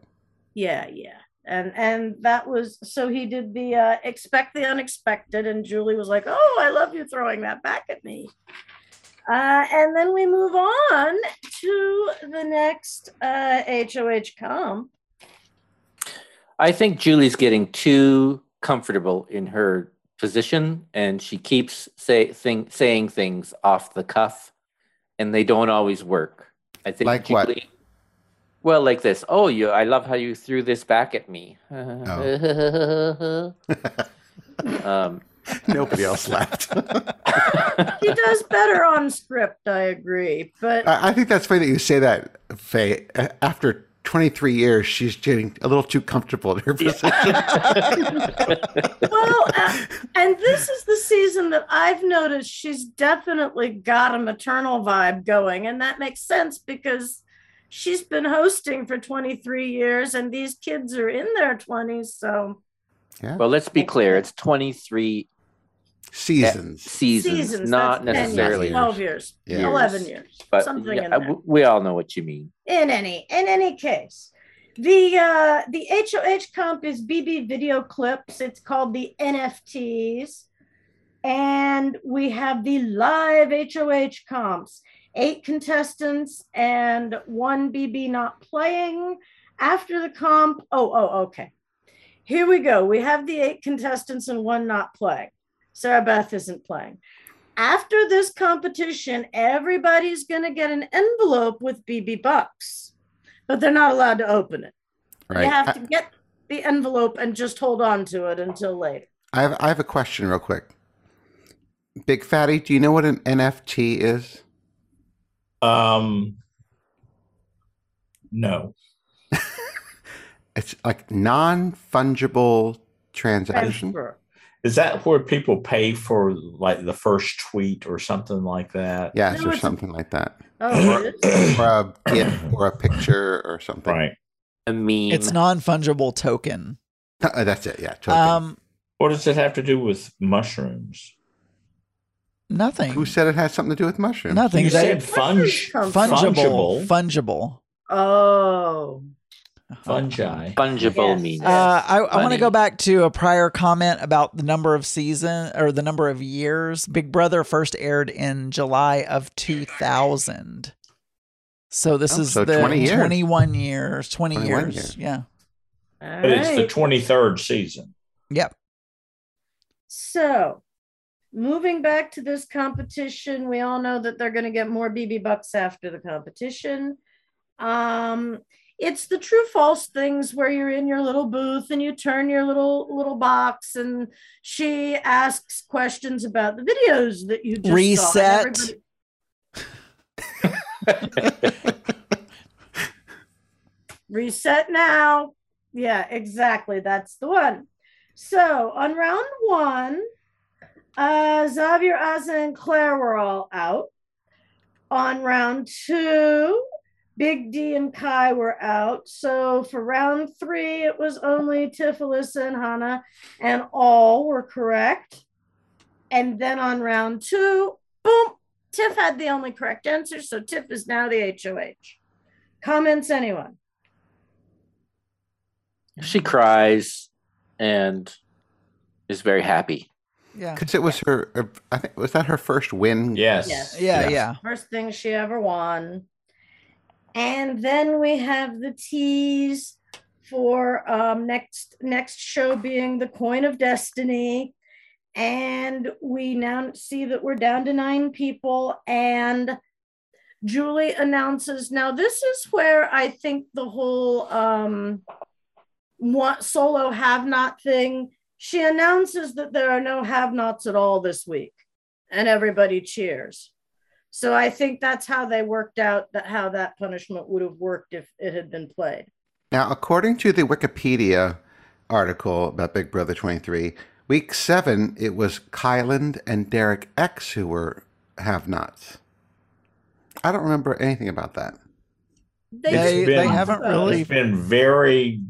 yeah yeah and and that was so he did the uh expect the unexpected and julie was like oh i love you throwing that back at me uh and then we move on to the next uh hoh comp
I think Julie's getting too comfortable in her position, and she keeps say thing, saying things off the cuff, and they don't always work. I think
Like what?
Julie, Well, like this. Oh, you! I love how you threw this back at me.
Oh.
um,
nobody else laughed.
he does better on script i agree but
I, I think that's funny that you say that, Faye. After 23 years, she's getting a little too comfortable in her position.
well, uh, and this is the season that I've noticed she's definitely got a maternal vibe going, and that makes sense because she's been hosting for 23 years, and these kids are in their 20s. So
yeah.
well, let's be clear. It's twenty-three
Seasons.
seasons,
seasons,
not necessarily.
years, 12 years,
Yeah.
11 years,
But
something
yeah,
in there.
we all know what you mean.
in any in any case the uh the hoh comp is bb video clips it's called the nfts and we have the live hoh comps eight contestants and one bb not playing after the comp oh oh okay here we go we have the eight contestants and one not playing sarah beth isn't playing after this competition, everybody's going to get an envelope with BB bucks, but they're not allowed to open it.
Right.
You have to get the envelope and just hold on to it until later.
I have I have a question real quick. Big Fatty, do you know what an NFT is?
Um, no.
It's like non-fungible transaction.
Transfer.
Is that where people pay for like the first tweet or something like that?
Yes,
No,
or
it's a-
something like that.
Oh, it is?
Or a GIF or a picture or something.
Right.
A meme.
It's non fungible token.
Uh, That's it. Yeah. Token.
Um,
What does it have to do with mushrooms?
Nothing.
Who said it has something to do with mushrooms?
Nothing.
You
They-
said fungi,
fungible.
fungible.
Fungible.
Oh,
fungi.
fungible
Yes.
means.
Uh, I, I want to go back to a prior comment about the number of season or the number of years. Big Brother first aired in July of 2000. So this
Oh,
is
so
the
20 years.
21 years, 20
21
years.
years.
Yeah.
all
But it's the 23rd season.
Yep.
So, moving back to this competition, we all know that they're going to get more BB bucks after the competition. Um, it's the true false things where you're in your little booth and you turn your little little box and she asks questions about the videos that you just saw.
Reset.
Reset now. Yeah, exactly. That's the one. So on round one, uh, Xavier, Azah, and Claire were all out. On round two, Big D and Kai were out. So for round three, it was only Tiff, and Hannah, and all were correct. And then on round two, boom, Tiff had the only correct answer. So Tiff is now the HOH. Comments, anyone?
she cries and is very happy.
Yeah.
Because it was her. uh, I think was that her first win.
Yes.
Yes.
Yeah.
Yes.
Yeah.
First thing she ever won. And then we have the tease for um, next next show being the Coin of Destiny, and we now see that we're down to nine people. And Julie announces now. This is where I think the whole um, what solo have not thing. She announces that there are no have nots at all this week, and everybody cheers. So I think that's how they worked out that how that punishment would have worked if it had been played.
Now, according to the Wikipedia article about Big Brother 23, week seven, it was Kyland and Derek X who were have nots. I don't remember anything about that.
They,
They-
been-
they haven't really-
It's been very.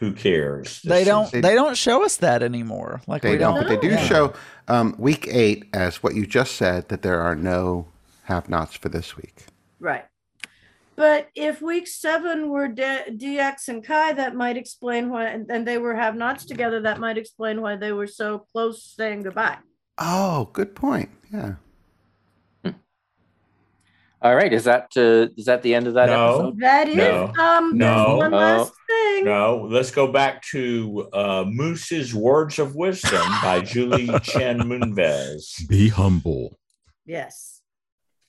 Who cares?
They don't.
They-
They don't show us that anymore. Like
They
we
don't,
don't.
but they do
Yeah.
show um, week eight as what you just said that there are no have nots for this week.
right. But if week seven were D- DX and Kai, that might explain why, and, and they were have nots together. That might explain why they were so close saying goodbye.
Oh, good point. Yeah.
All right, is that uh, is that the end of that
No.
episode?
That is
No.
um. there's
No.
One last thing.
No, let's go back to uh, Moose's Words of Wisdom by Julie Chen Moonves.
Be humble.
Yes.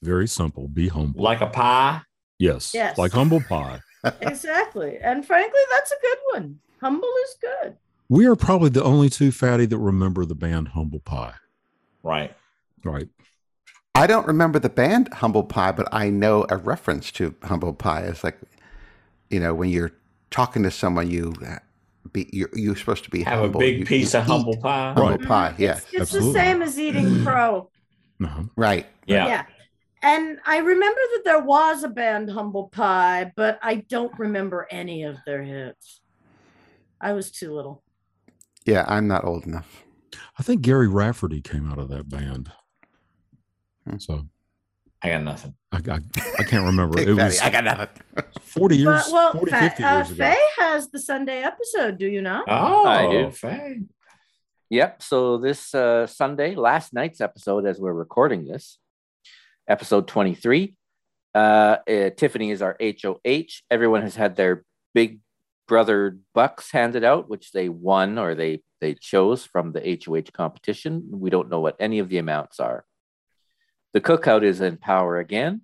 Very simple. Be humble.
Like a pie.
yes.
Yes.
Like humble pie.
Exactly. And frankly, that's a good one. Humble is good.
We are probably the only two fatty that remember the band Humble Pie.
Right.
Right.
I don't remember the band Humble Pie, but I know a reference to Humble Pie. It's like, you know, when you're talking to someone, you be you're, you're supposed to be
Have
humble.
a big
You-
piece
you
of humble pie.
Humble
Right.
pie, yes,
It's, it's the same as eating crow.
Uh-huh.
right.
Yeah.
And I remember that there was a band Humble Pie, but I don't remember any of their hits. I was too little.
Yeah, I'm not old enough.
I think Gary Rafferty came out of that band.
Hmm.
So
I got nothing.
I, I, I can't remember. It was
I got nothing.
40 years,
But, well,
40,
Fa-
50
uh,
years ago.
Faye has the Sunday episode, do you not?
Oh,
I do.
Faye.
Yep. So this uh, Sunday, last night's episode, as we're recording this, episode 23. Uh, uh, Tiffany is our HOH. Everyone has had their big brother bucks handed out, which they won or they they chose from the HOH competition. We don't know what any of the amounts are. The cookout is in power again.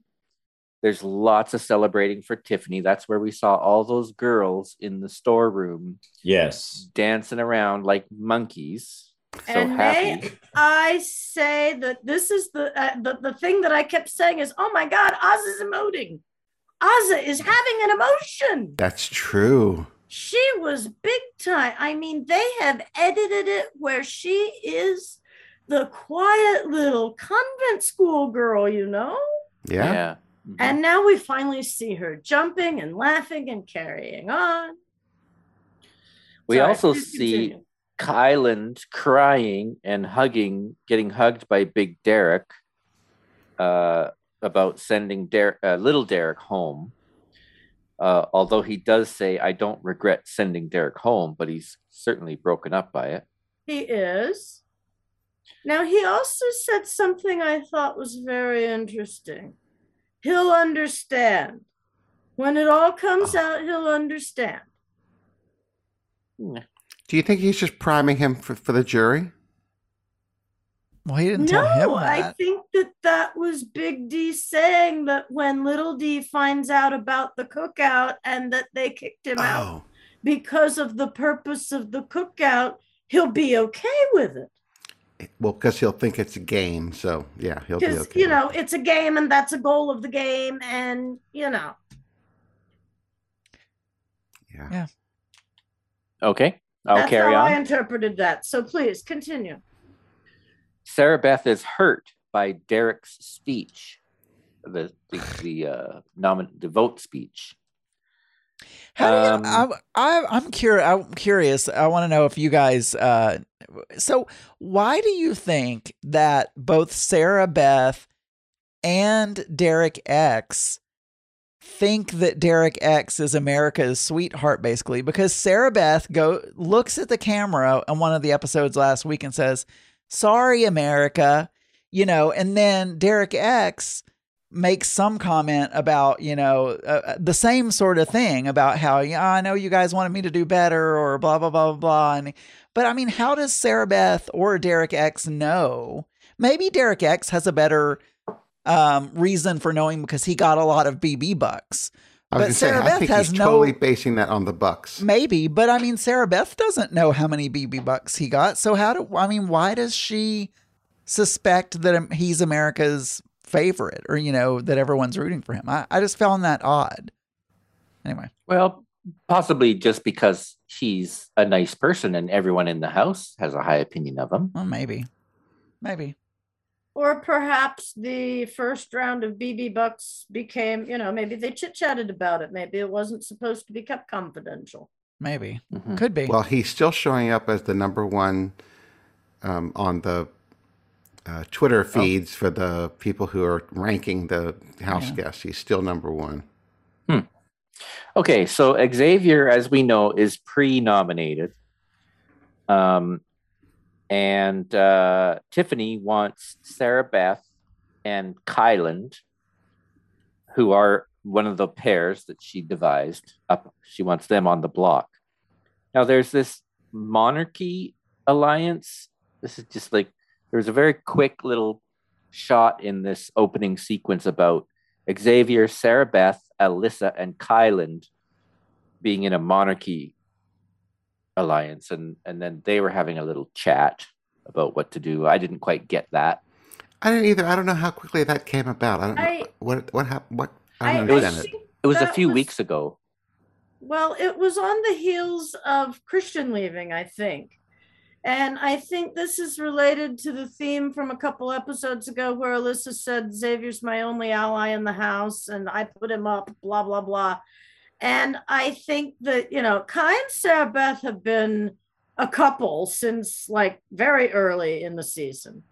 There's lots of celebrating for Tiffany. That's where we saw all those girls in the storeroom
Yes.
dancing around like monkeys. So
And
happy.
they- I say that this is the, uh, the the thing that I kept saying is, oh my God, Oz is emoting. Azah is having an emotion.
That's true.
She was big time. I mean, they have edited it where she is the quiet little convent school girl, you know?
Yeah.
Mhm.
And now we finally see her jumping and laughing and carrying on.
we
Sorry,
also see
continue.
Kyland crying and hugging, getting hugged by Big Derek uh, about sending Der- uh, little Derek home. Uh, although he does say, I don't regret sending Derek home, but he's certainly broken up by it.
He is. Now, he also said something I thought was very interesting. He'll understand. When it all comes out, he'll understand. Hmm.
Do you think he's just priming him for, for the jury?
Well, he didn't tell him
No, I think that that was Big D saying that when Little D finds out about the cookout and that they kicked him out
Oh,
because of the purpose of the cookout, he'll be okay with it.
Well, because he'll think it's a game. So yeah, he'll be
Because,
okay.
you know, it's a game and that's a goal of the game. And, you know,
yeah.
Okay, I'll
that's
carry
how
on.
I interpreted that. So please continue.
Sarah Beth is hurt by Derek's speech, the the, the uh, nomin- the vote speech.
How do you,
Um,
I, I, I'm curious. I'm curious. I want to know if you guys. Uh, so, why do you think that both Sarah Beth and Derek X think that Derek X is America's sweetheart, basically? Because Sarah Beth go looks at the camera on one of the episodes last week and says, "Sorry, America," you know, and then Derek X makes some comment about you know uh, the same sort of thing about how yeah I know you guys wanted me to do better or blah blah blah blah blah and but I mean how does Sarah Beth or Derek X know? Maybe Derek X has a better um, reason for knowing because he got a lot of BB bucks. But
say,
Sarah
I
Beth
think
has
he's
no-
totally basing that on the Bucks.
maybe but I mean Sarah Beth doesn't know how many BB bucks he got. So how do I mean why does she suspect that he's America's favorite or you know that everyone's rooting for him I, I just found that odd anyway
Well, possibly just because he's a nice person and everyone in the house has a high opinion of him.
well maybe maybe
Or perhaps the first round of BB Bucks became, you know, maybe they chit chatted about it. Maybe it wasn't supposed to be kept confidential.
maybe
Mhm.
could be
Well, he's still showing up as the number one um, on the uh, Twitter feeds for the people who are ranking the house
Yeah.
guests. He's still number one.
Okay, so Xavier, as we know, is pre-nominated, um, and uh, Tiffany wants Sarah Beth and Kyland, who are one of the pairs that she devised. Up, she wants them on the block. Now, there's this monarchy alliance. This is just like there's a very quick little shot in this opening sequence about Xavier, Sarah Beth, Alyssa, and Kyland being in a monarchy alliance, and and then they were having a little chat about what to do. I didn't quite get that.
I didn't either. I don't know how quickly that came about. I don't know what what happened. What I
I,
don't
It was-
I
understand it.
It was a few
was-
weeks ago.
Well, it was on the heels of Christian leaving, I think. And I think this is related to the theme from a couple episodes ago where Alyssa said, Xavier's my only ally in the house and I put him up, blah, blah, blah. And I think that, you know, Kai and Sarah Beth have been a couple since like very early in the season.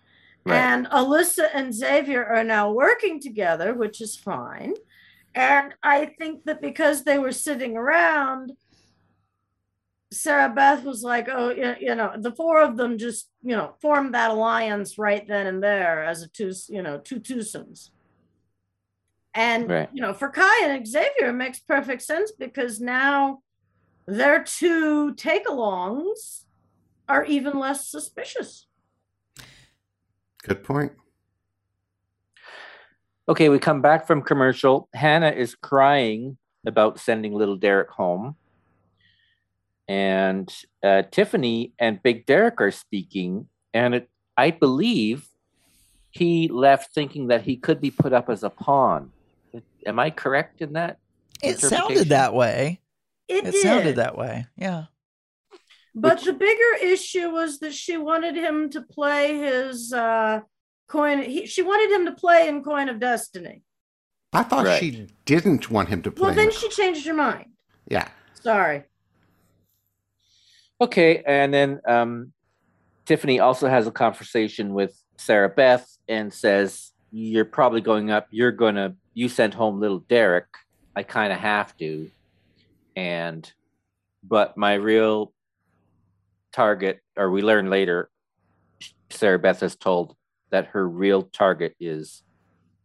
Right.
And Alyssa and Xavier are now working together, which is fine. And I think that because they were sitting around, Sarah Beth was like, oh, you you know, the four of them just, you know, formed that alliance right then and there as a two, you know, two twosomes. And,
Right.
you know, for Kai and Xavier, it makes perfect sense because now their two take alongs are even less suspicious.
Good point.
Okay, we come back from commercial. Hannah is crying about sending little Derek home. And uh, Tiffany and Big Derek are speaking. And it, I believe he left thinking that he could be put up as a pawn. Am I correct in that?
it sounded that way
It,
it
did.
sounded that way yeah
But
Which-
the bigger issue was that she wanted him to play his uh, coin. He, she wanted him to play in Coin of Destiny.
I thought
Right.
she didn't want him to play.
Well, then she changed her mind.
yeah.
Sorry.
Okay, and then um, Tiffany also has a conversation with Sarah Beth and says, "You're probably going up. You're gonna. You sent home little Derek. I kind of have to, and but my real target, or we learn later, Sarah Beth has told that her real target is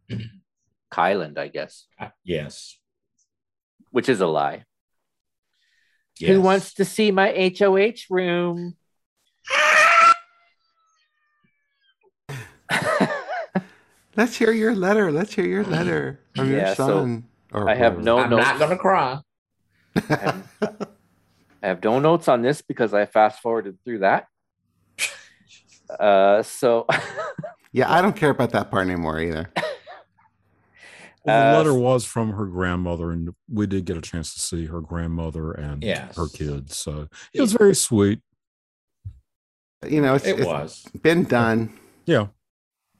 Kyland, I guess,
Uh, Yes.
which is a lie.
Yes.
Who wants to see my HOH room?
Let's hear your letter. Let's hear your letter from
Yeah,
your
so
or
I have
whoever.
no
I'm
notes.
not going to cry.
I have, I have no notes on this because I fast forwarded through that. Uh, so
Yeah, I don't care about that part anymore either.
Well, the
Uh,
letter was from her grandmother, and we did get a chance to see her grandmother and
Yes.
her kids. So it was very sweet.
You know, it's,
It
it's
was.
been done.
Yeah.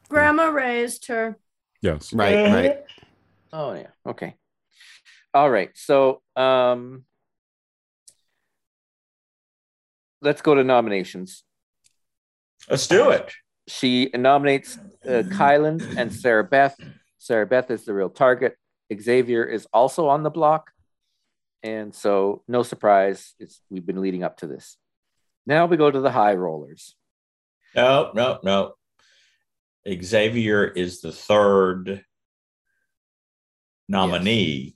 Grandma raised her.
Yes.
Right, right.
oh yeah, okay. All right. So um let's go to nominations.
Let's do it.
She nominates uh, Kyland and Sarah Beth. Sarah Beth is the real target. Xavier is also on the block. And so no surprise, it's we've been leading up to this. Now we go to the high rollers.
No, no, no. Xavier is the third nominee.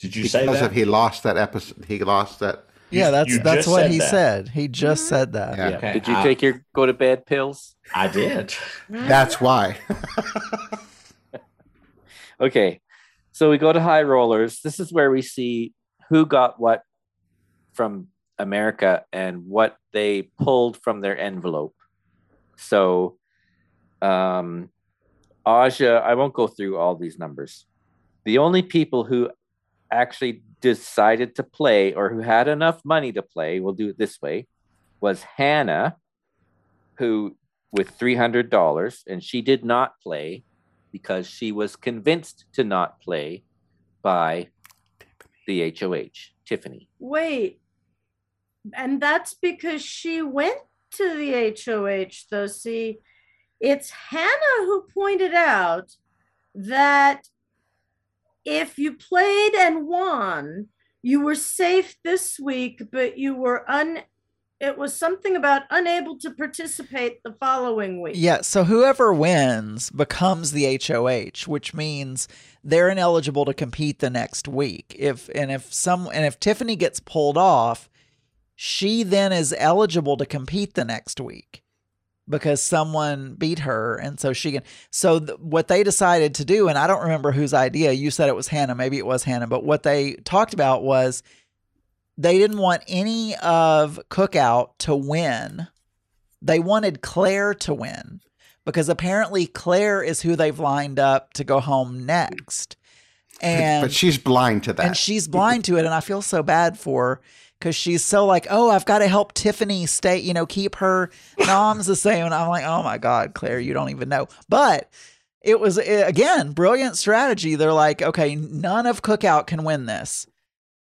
Did you say
because
that?
of he lost that episode. He lost that.
Yeah, that's
you
that's what
said
he
that.
said. He just mm-hmm. said that.
Yeah.
Okay,
Did you
I-
take your go to bed pills?
I did.
That's why.
Okay, so we go to high rollers. This is where we see who got what from America and what they pulled from their envelope. So, um, Azah, I won't go through all these numbers. The only people who actually decided to play or who had enough money to play, we'll do it this way, was Hannah, who with $300, and she did not play because she was convinced to not play by the HOH, Tiffany.
Wait. And that's because she went to the HOH, though. See, it's Hannah who pointed out that if you played and won, you were safe this week, but you were un. It was something about unable to participate the following week.
Yeah, so whoever wins becomes the HOH, which means they're ineligible to compete the next week. If and if some and if Tiffany gets pulled off, she then is eligible to compete the next week because someone beat her and so she can so th- what they decided to do and I don't remember whose idea you said it was Hannah maybe it was Hannah but what they talked about was they didn't want any of cookout to win they wanted Claire to win because apparently Claire is who they've lined up to go home next. And
but she's blind to that.
and she's blind to it and I feel so bad for her cuz she's so like, "Oh, I've got to help Tiffany stay, you know, keep her noms the same." And I'm like, "Oh my god, Claire, you don't even know." But it was eh, again, brilliant strategy. They're like, "Okay, none of Cookout can win this."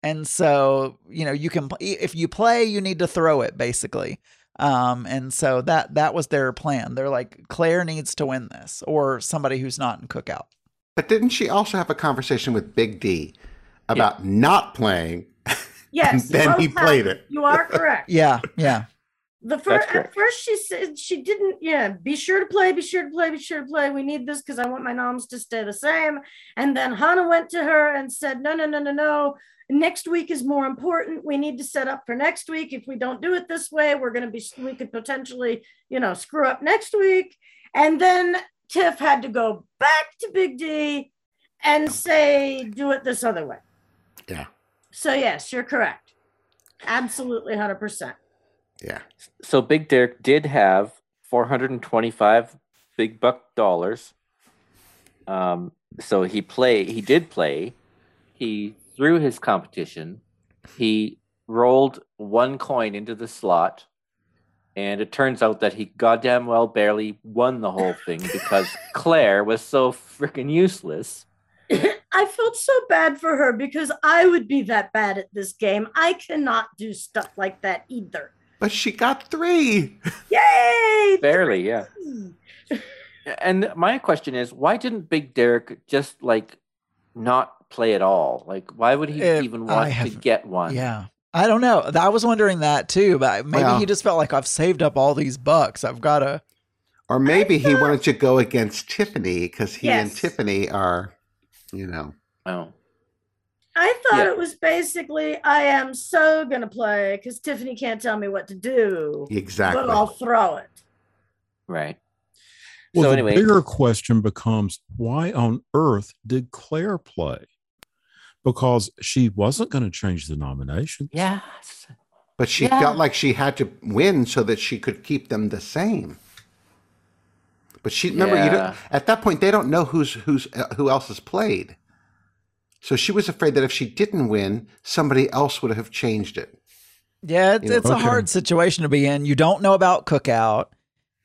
And so, you know, you can if you play, you need to throw it basically. Um, and so that that was their plan. They're like, Claire needs to win this, or somebody who's not in cookout.
but didn't she also have a conversation with Big D about not playing?
Yes.
And then
both
he played it.
You are correct.
Yeah, yeah.
The first at first she said she didn't. Yeah, be sure to play. Be sure to play. Be sure to play. We need this because I want my noms to stay the same. And then Hannah went to her and said, No, no, no, no, no. Next week is more important. We need to set up for next week. If we don't do it this way, we're gonna be. We could potentially, you know, screw up next week. And then Tiff had to go back to Big D and say, Do it this other way.
Yeah,
So yes, you're correct. Absolutely, hundred percent.
Yeah.
So Big Derek did have 425 big buck dollars. Um, so he play he did play. He threw his competition. He rolled one coin into the slot. And it turns out that he goddamn well barely won the whole thing because Claire was so freaking useless.
I felt so bad for her because I would be that bad at this game. I cannot do stuff like that either.
But she got three.
Yay!
Barely, yeah. And my question is, why didn't Big Derek just like not play at all? Like, why would he even
I
want to get one?
Yeah. I don't know. I was wondering that too, but maybe
Well-
he just felt like I've saved up all these bucks. I've got to.
Or maybe he wanted to go against Tiffany because he and Tiffany are, you know.
Oh,
I thought
Yeah.
it was basically I am so gonna play because Tiffany can't tell me what to do,
Exactly.
but I'll throw it.
right.
Well,
so
the
anyway,
bigger question becomes why on earth did Claire play? Because she wasn't going to change the nomination.
yes.
But she
Yeah.
felt like she had to win so that she could keep them the same. But she remember
Yeah.
don't, at that point they don't know who's who's uh, who else has played. So she was afraid that if she didn't win, somebody else would have changed it.
Yeah, it's,
You know,
it's a hard situation to be in. You don't know about cookout.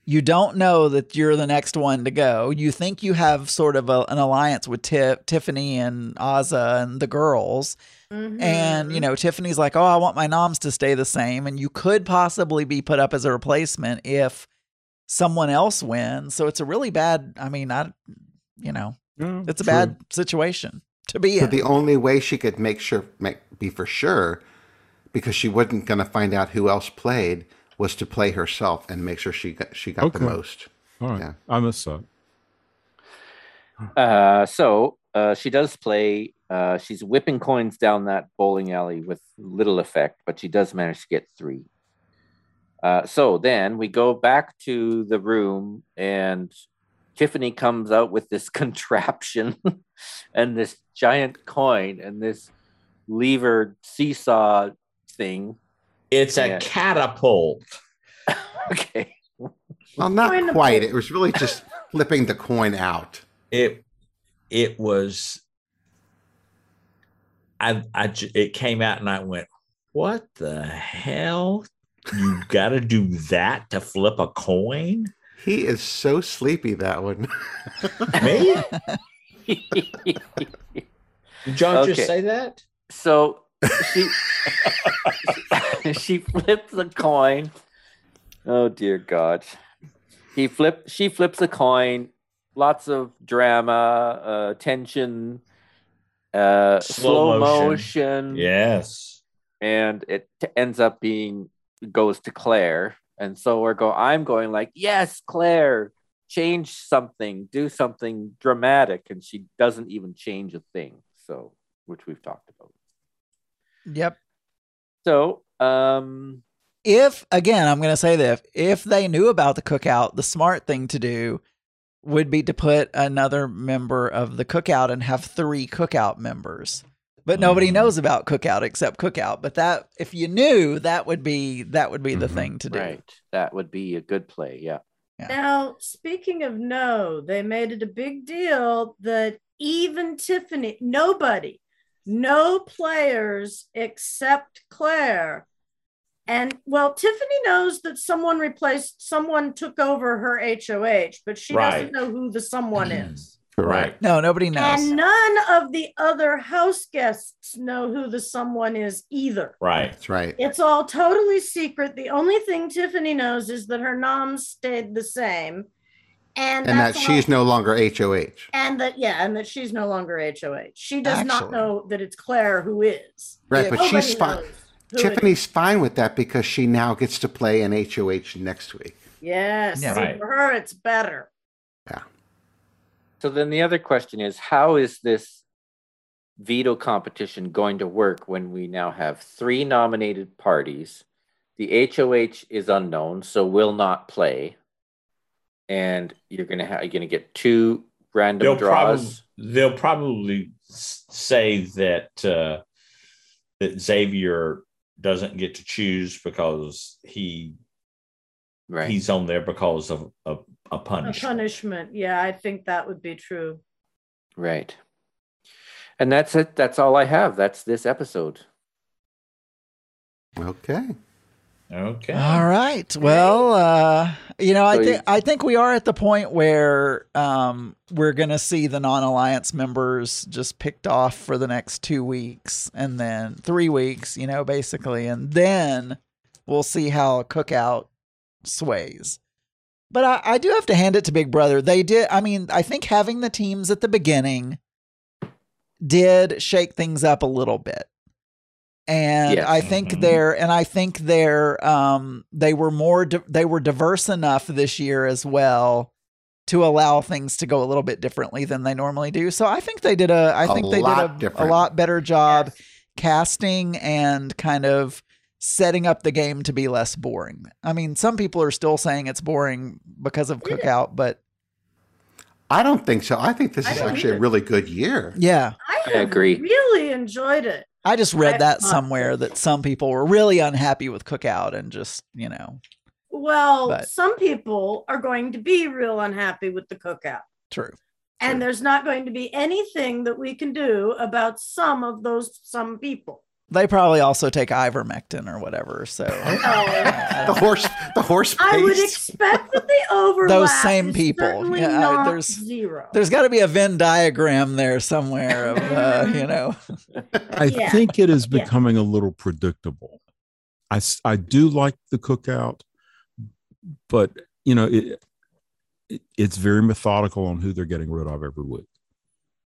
You don't know that you're the next one to go. You think you have sort of a, an alliance with Tip, Tiffany and Azah and the girls. Mm-hmm. And, you know, Tiffany's like, oh, I want my noms to stay the same. And you could possibly be put up as a replacement if someone else wins. So it's a really bad, I mean, I, you know,
Yeah,
it's a
true.
bad situation to be
So
in.
the only way she could make sure make, be for sure because she wasn't going to find out who else played was to play herself and make sure she got she got the most.
All right.
Yeah.
I missed that.
Uh, so uh, she does play. Uh, she's whipping coins down that bowling alley with little effect, but she does manage to get three. Uh, so then we go back to the room, and Tiffany comes out with this contraption and this giant coin and this lever seesaw thing.
It's a
Yeah.
catapult.
Okay.
Well, not
Coin
quite. It was really just flipping the coin out.
It it was. I I it came out and I went, what the hell? You got to do that to flip a coin?
He is so sleepy, that one.
Me? Did John
Okay.
just say that?
so she she flips the coin. Oh dear God. He flip she flips a coin, lots of drama, uh tension, uh slow,
Slow
motion.
motion. Yes.
and it t- ends up being goes to Claire. And so we're going, I'm going like, yes, Claire, change something, do something dramatic. And she doesn't even change a thing. So which we've talked about.
Yep.
So um
If again, I'm going to say this: if they knew about the cookout, the smart thing to do would be to put another member of the cookout and have three cookout members. But nobody
Mhm.
knows about cookout except cookout. But that, if you knew, that would be that would be the
Mhm.
thing to do.
right. That would be a good play, yeah.
Now, speaking of no, they made it a big deal that even Tiffany, nobody, no players except Claire. And well, Tiffany knows that someone replaced, someone took over her HOH, but she
Right.
doesn't know who the someone is.
Right.
No, nobody knows.
And none of the other house guests know who the someone is either.
Right.
That's right.
It's all totally secret. The only thing Tiffany knows is that her nom stayed the same. And,
And that she's no longer HOH.
and that yeah, and that she's no longer HOH. She does not know that it's Claire who is.
Right,
Yeah,
but she's fine.
knows who it
Tiffany's fine with that because she now gets to play an HOH next week.
Yes,
Yeah.
Right.
for her it's better.
So then the other question is how is this veto competition going to work when we now have three nominated parties? The HOH is unknown, so will not play. And you're gonna have you're gonna get two random
They'll
draws.
probably they'll probably say that uh, that Xavier doesn't get to choose because he
right.
he's on there because of, of a, a
A
punishment.
punishment. Yeah, I think that would be true.
Right. And that's it. That's all I have. That's this episode.
Okay.
Okay.
All right. Well, uh, you know, I think I think we are at the point where um, we're going to see the non-alliance members just picked off for the next two weeks, and then three weeks. You know, basically, and then we'll see how Cookout sways. But I, I do have to hand it to Big Brother. They did. I mean, I think having the teams at the beginning did shake things up a little bit. And
Yes.
I think
Mhm.
they're and I think they're um they were more di- they were diverse enough this year as well to allow things to go a little bit differently than they normally do. So I think they did a I
A
think they did a, a lot better job
Yes.
casting and kind of setting up the game to be less boring. I mean, some people are still saying it's boring because of
Yeah.
Cookout, but
I don't think so. I think this
I
is
don't
actually a really good year.
yeah,
I,
I agree.
really enjoyed it.
I just read
I-
that somewhere that some people were really unhappy with Cookout and just, you know,
Well,
But-
some people are going to be real unhappy with the cookout.
true.
And there's not going to be anything that we can do about some of those some people.
They probably also take ivermectin or whatever. So
The horse, the horse
I would expect that the overlap
Those
same
people. Yeah, I-
not
there's-
zero.
there's got to be a Venn diagram there somewhere of, uh, you know,
I
Yeah.
think it is
Yeah.
becoming a little predictable. I I do like the cookout, but you know it, it it's very methodical on who they're getting rid of every week.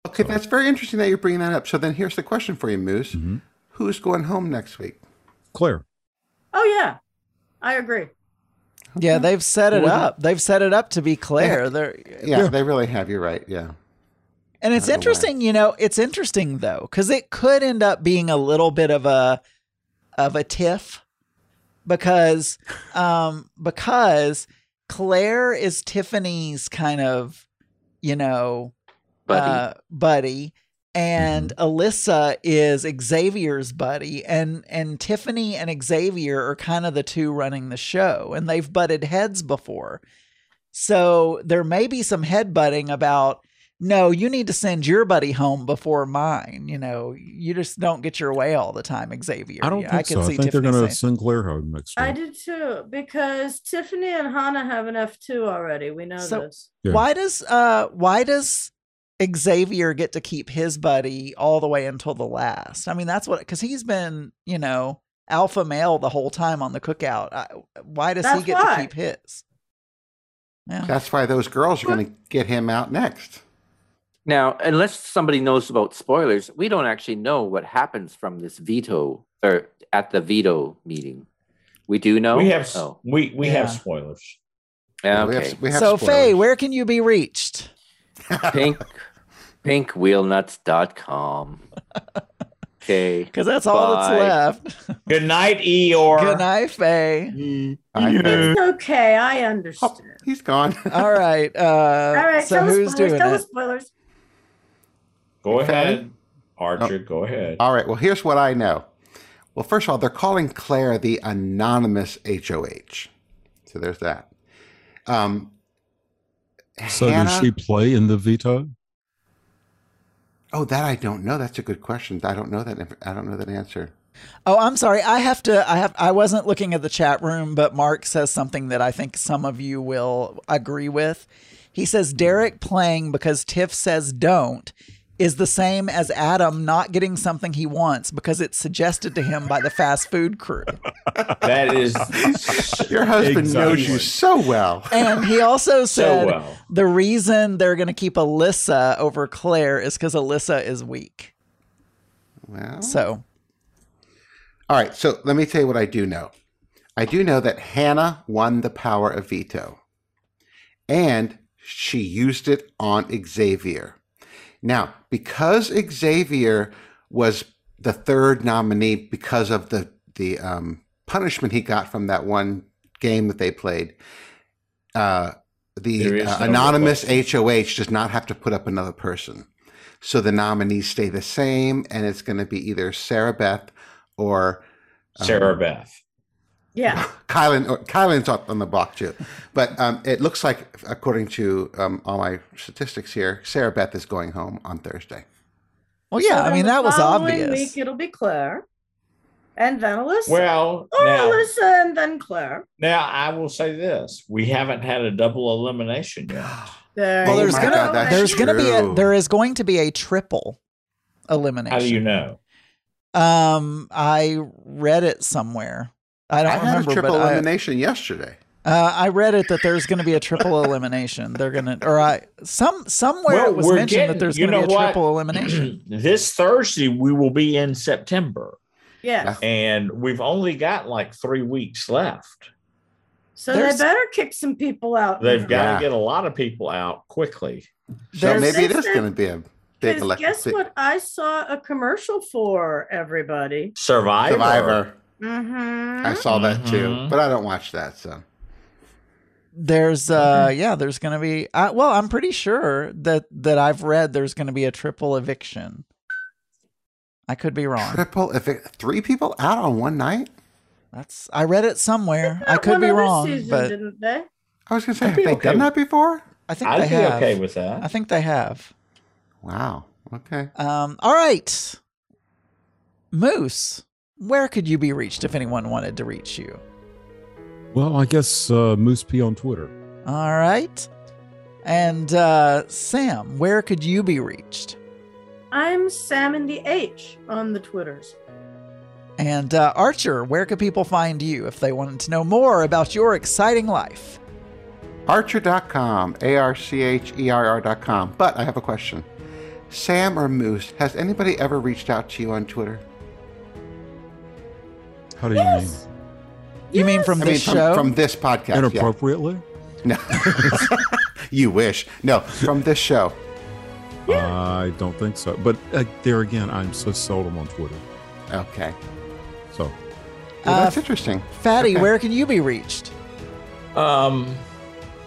Okay, that's very interesting that you're bringing that up. So then here's the question for you, Moose.
Mhm.
Who's going home next week?
Claire,
oh yeah, I agree.
yeah, they've set it
Well,
up. They've set it up to be Claire. They're
Yeah,
Yeah.
they really have. You're right. Yeah.
And it's
I know
interesting, you know, it's interesting though, because it could end up being a little bit of a of a tiff because um because Claire is Tiffany's kind of, you know,
Buddy.
uh, buddy and Alyssa is Xavier's buddy and and Tiffany and Xavier are kind of the two running the show and they've butted heads before. So there may be some headbutting about no, you need to send your buddy home before mine. You know, you just don't get your way all the time, Xavier.
I don't
Yeah,
think so. I think they're going to send Claire home next
I
week.
do too, because Tiffany and Hannah have an F2 already. We know
So-
this.
Yeah.
Why does uh why does Xavier get to keep his buddy all the way until the last? I mean, that's what because he's been, you know, alpha male the whole time on the cookout. I, why does he get
why.
to keep his? Yeah.
That's why those girls are going to get him out next.
Now, unless somebody knows about spoilers, we don't actually know what happens from this veto or at the veto meeting. We do know.
We have
Oh,
we we have
Yeah.
spoilers.
yeah,
We have, we have
so
spoilers.
Faye, where can you be reached?
Pink, pinkwheelnuts.com. Okay.
Because that's all
Bye.
that's left.
Good night, Eeyore.
Good night, Faye.
I think-
It's okay. I understand.
he's gone.
All right. Uh,
All right,
so
tell us
who's
spoilers.
doing
Tell
it?
spoilers.
Go
Okay.
ahead, Archer. Go ahead.
All right. Well, here's what I know. Well, first of all, they're calling Claire the anonymous HOH. So there's that. Um,
So
Hannah-
does she play in the veto?
Oh, that I don't know. That's a good question. I don't know that. I don't know that answer.
Oh, I'm sorry. I have to. I have. I wasn't looking at the chat room, but Mark says something that I think some of you will agree with. He says Derek playing because Tiff says don't is the same as Adam not getting something he wants because it's suggested to him by the fast food crew.
That is
Your husband knows you so well.
And he also
so
said
well.
the reason they're going to keep Alyssa over Claire is because Alyssa is weak.
Well,
So
all right. So let me tell you what I do know. I do know that Hannah won the power of veto, and she used it on Xavier. Now, because Xavier was the third nominee because of the the um, punishment he got from that one game that they played, uh, the uh,
no
anonymous. HOH does not have to put up another person. So the nominees stay the same, and it's going to be either Sarah Beth or
Sarah Beth.
Yeah.
Kyland. Or Kyland's up on the block too, but um, it looks like, according to um, all my statistics here, Sarah Beth is going home on Thursday.
well, yeah.
So
I mean that was obvious.
Week it'll be Claire, and then Alyssa.
Well,
or
now,
Alyssa and then Claire.
now I will say this: we haven't had a double elimination yet.
There
Well,
Oh
there's
my
gonna there's gonna be a there is going to be a triple elimination.
How do you know?
Um, I read it somewhere. I don't
I had
remember,
a triple
but I,
elimination yesterday.
uh, I read it that there's going to be a triple elimination. They're gonna, or I some somewhere
Well,
it was
we're
mentioned that there's going to be a
what?
triple elimination.
this Thursday we will be in September,
Yeah,
and we've only got like three weeks left.
So
There's-
they better kick some people out.
They've got
Yeah.
to get a lot of people out quickly.
So
There's-
maybe it
They
is
said-
going to be a big election.
guess what? I saw a commercial for everybody.
Survivor.
Survivor.
Mm-hmm.
I saw that too,
Mhm.
but I don't watch that. So
There's, uh, yeah, there's going to be. Uh, well, I'm pretty sure that that I've read there's going to be a triple eviction. I could be wrong.
triple. If it, three people out on one night,
That's I read it somewhere. I could be wrong
season,
but
didn't they?
I was going to say,
I'd
have they
okay
done
with-
that before?
I think
I'd
they
be
have.
okay with that I
think they have.
Wow. Okay.
Um, all right. Moose, where could you be reached if anyone wanted to reach you?
Well, I guess uh, Moose P on Twitter.
All right. And uh, Sam, where could you be reached?
I'm Sam and the H on the Twitters.
And uh, Archer, where could people find you if they wanted to know more about your exciting life?
Archer.com, A R C H E R R.com. But I have a question. Sam or Moose, has anybody ever reached out to you on Twitter?
How do you
mean?
You mean from
I mean,
this
from,
show?
from this podcast.
mean?
yeah.
Inappropriately?
No. you wish. No, from this show.
I don't think so. But uh, there again, I'm so seldom on Twitter.
Okay.
So
Well,
Uh,
that's interesting.
Fatty,
Okay.
where can you be reached?
Um,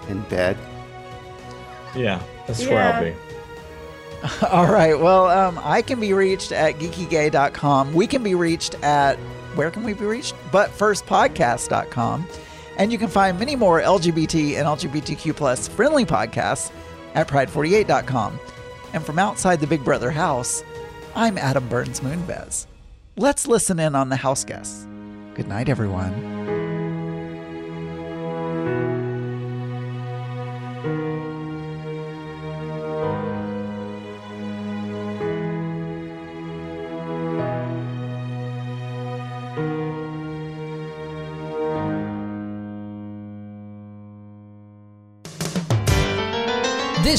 In bed.
yeah, that's where I'll be.
All right. Well, um, I can be reached at geekygay.com. We can be reached at, where can we be reached? Butfirstpodcast.com. And you can find many more LGBT and LGBTQ plus friendly podcasts at pride48.com. And from outside the Big Brother house, I'm Adam Burns Moonves. Let's listen in on the house guests. Good night, everyone.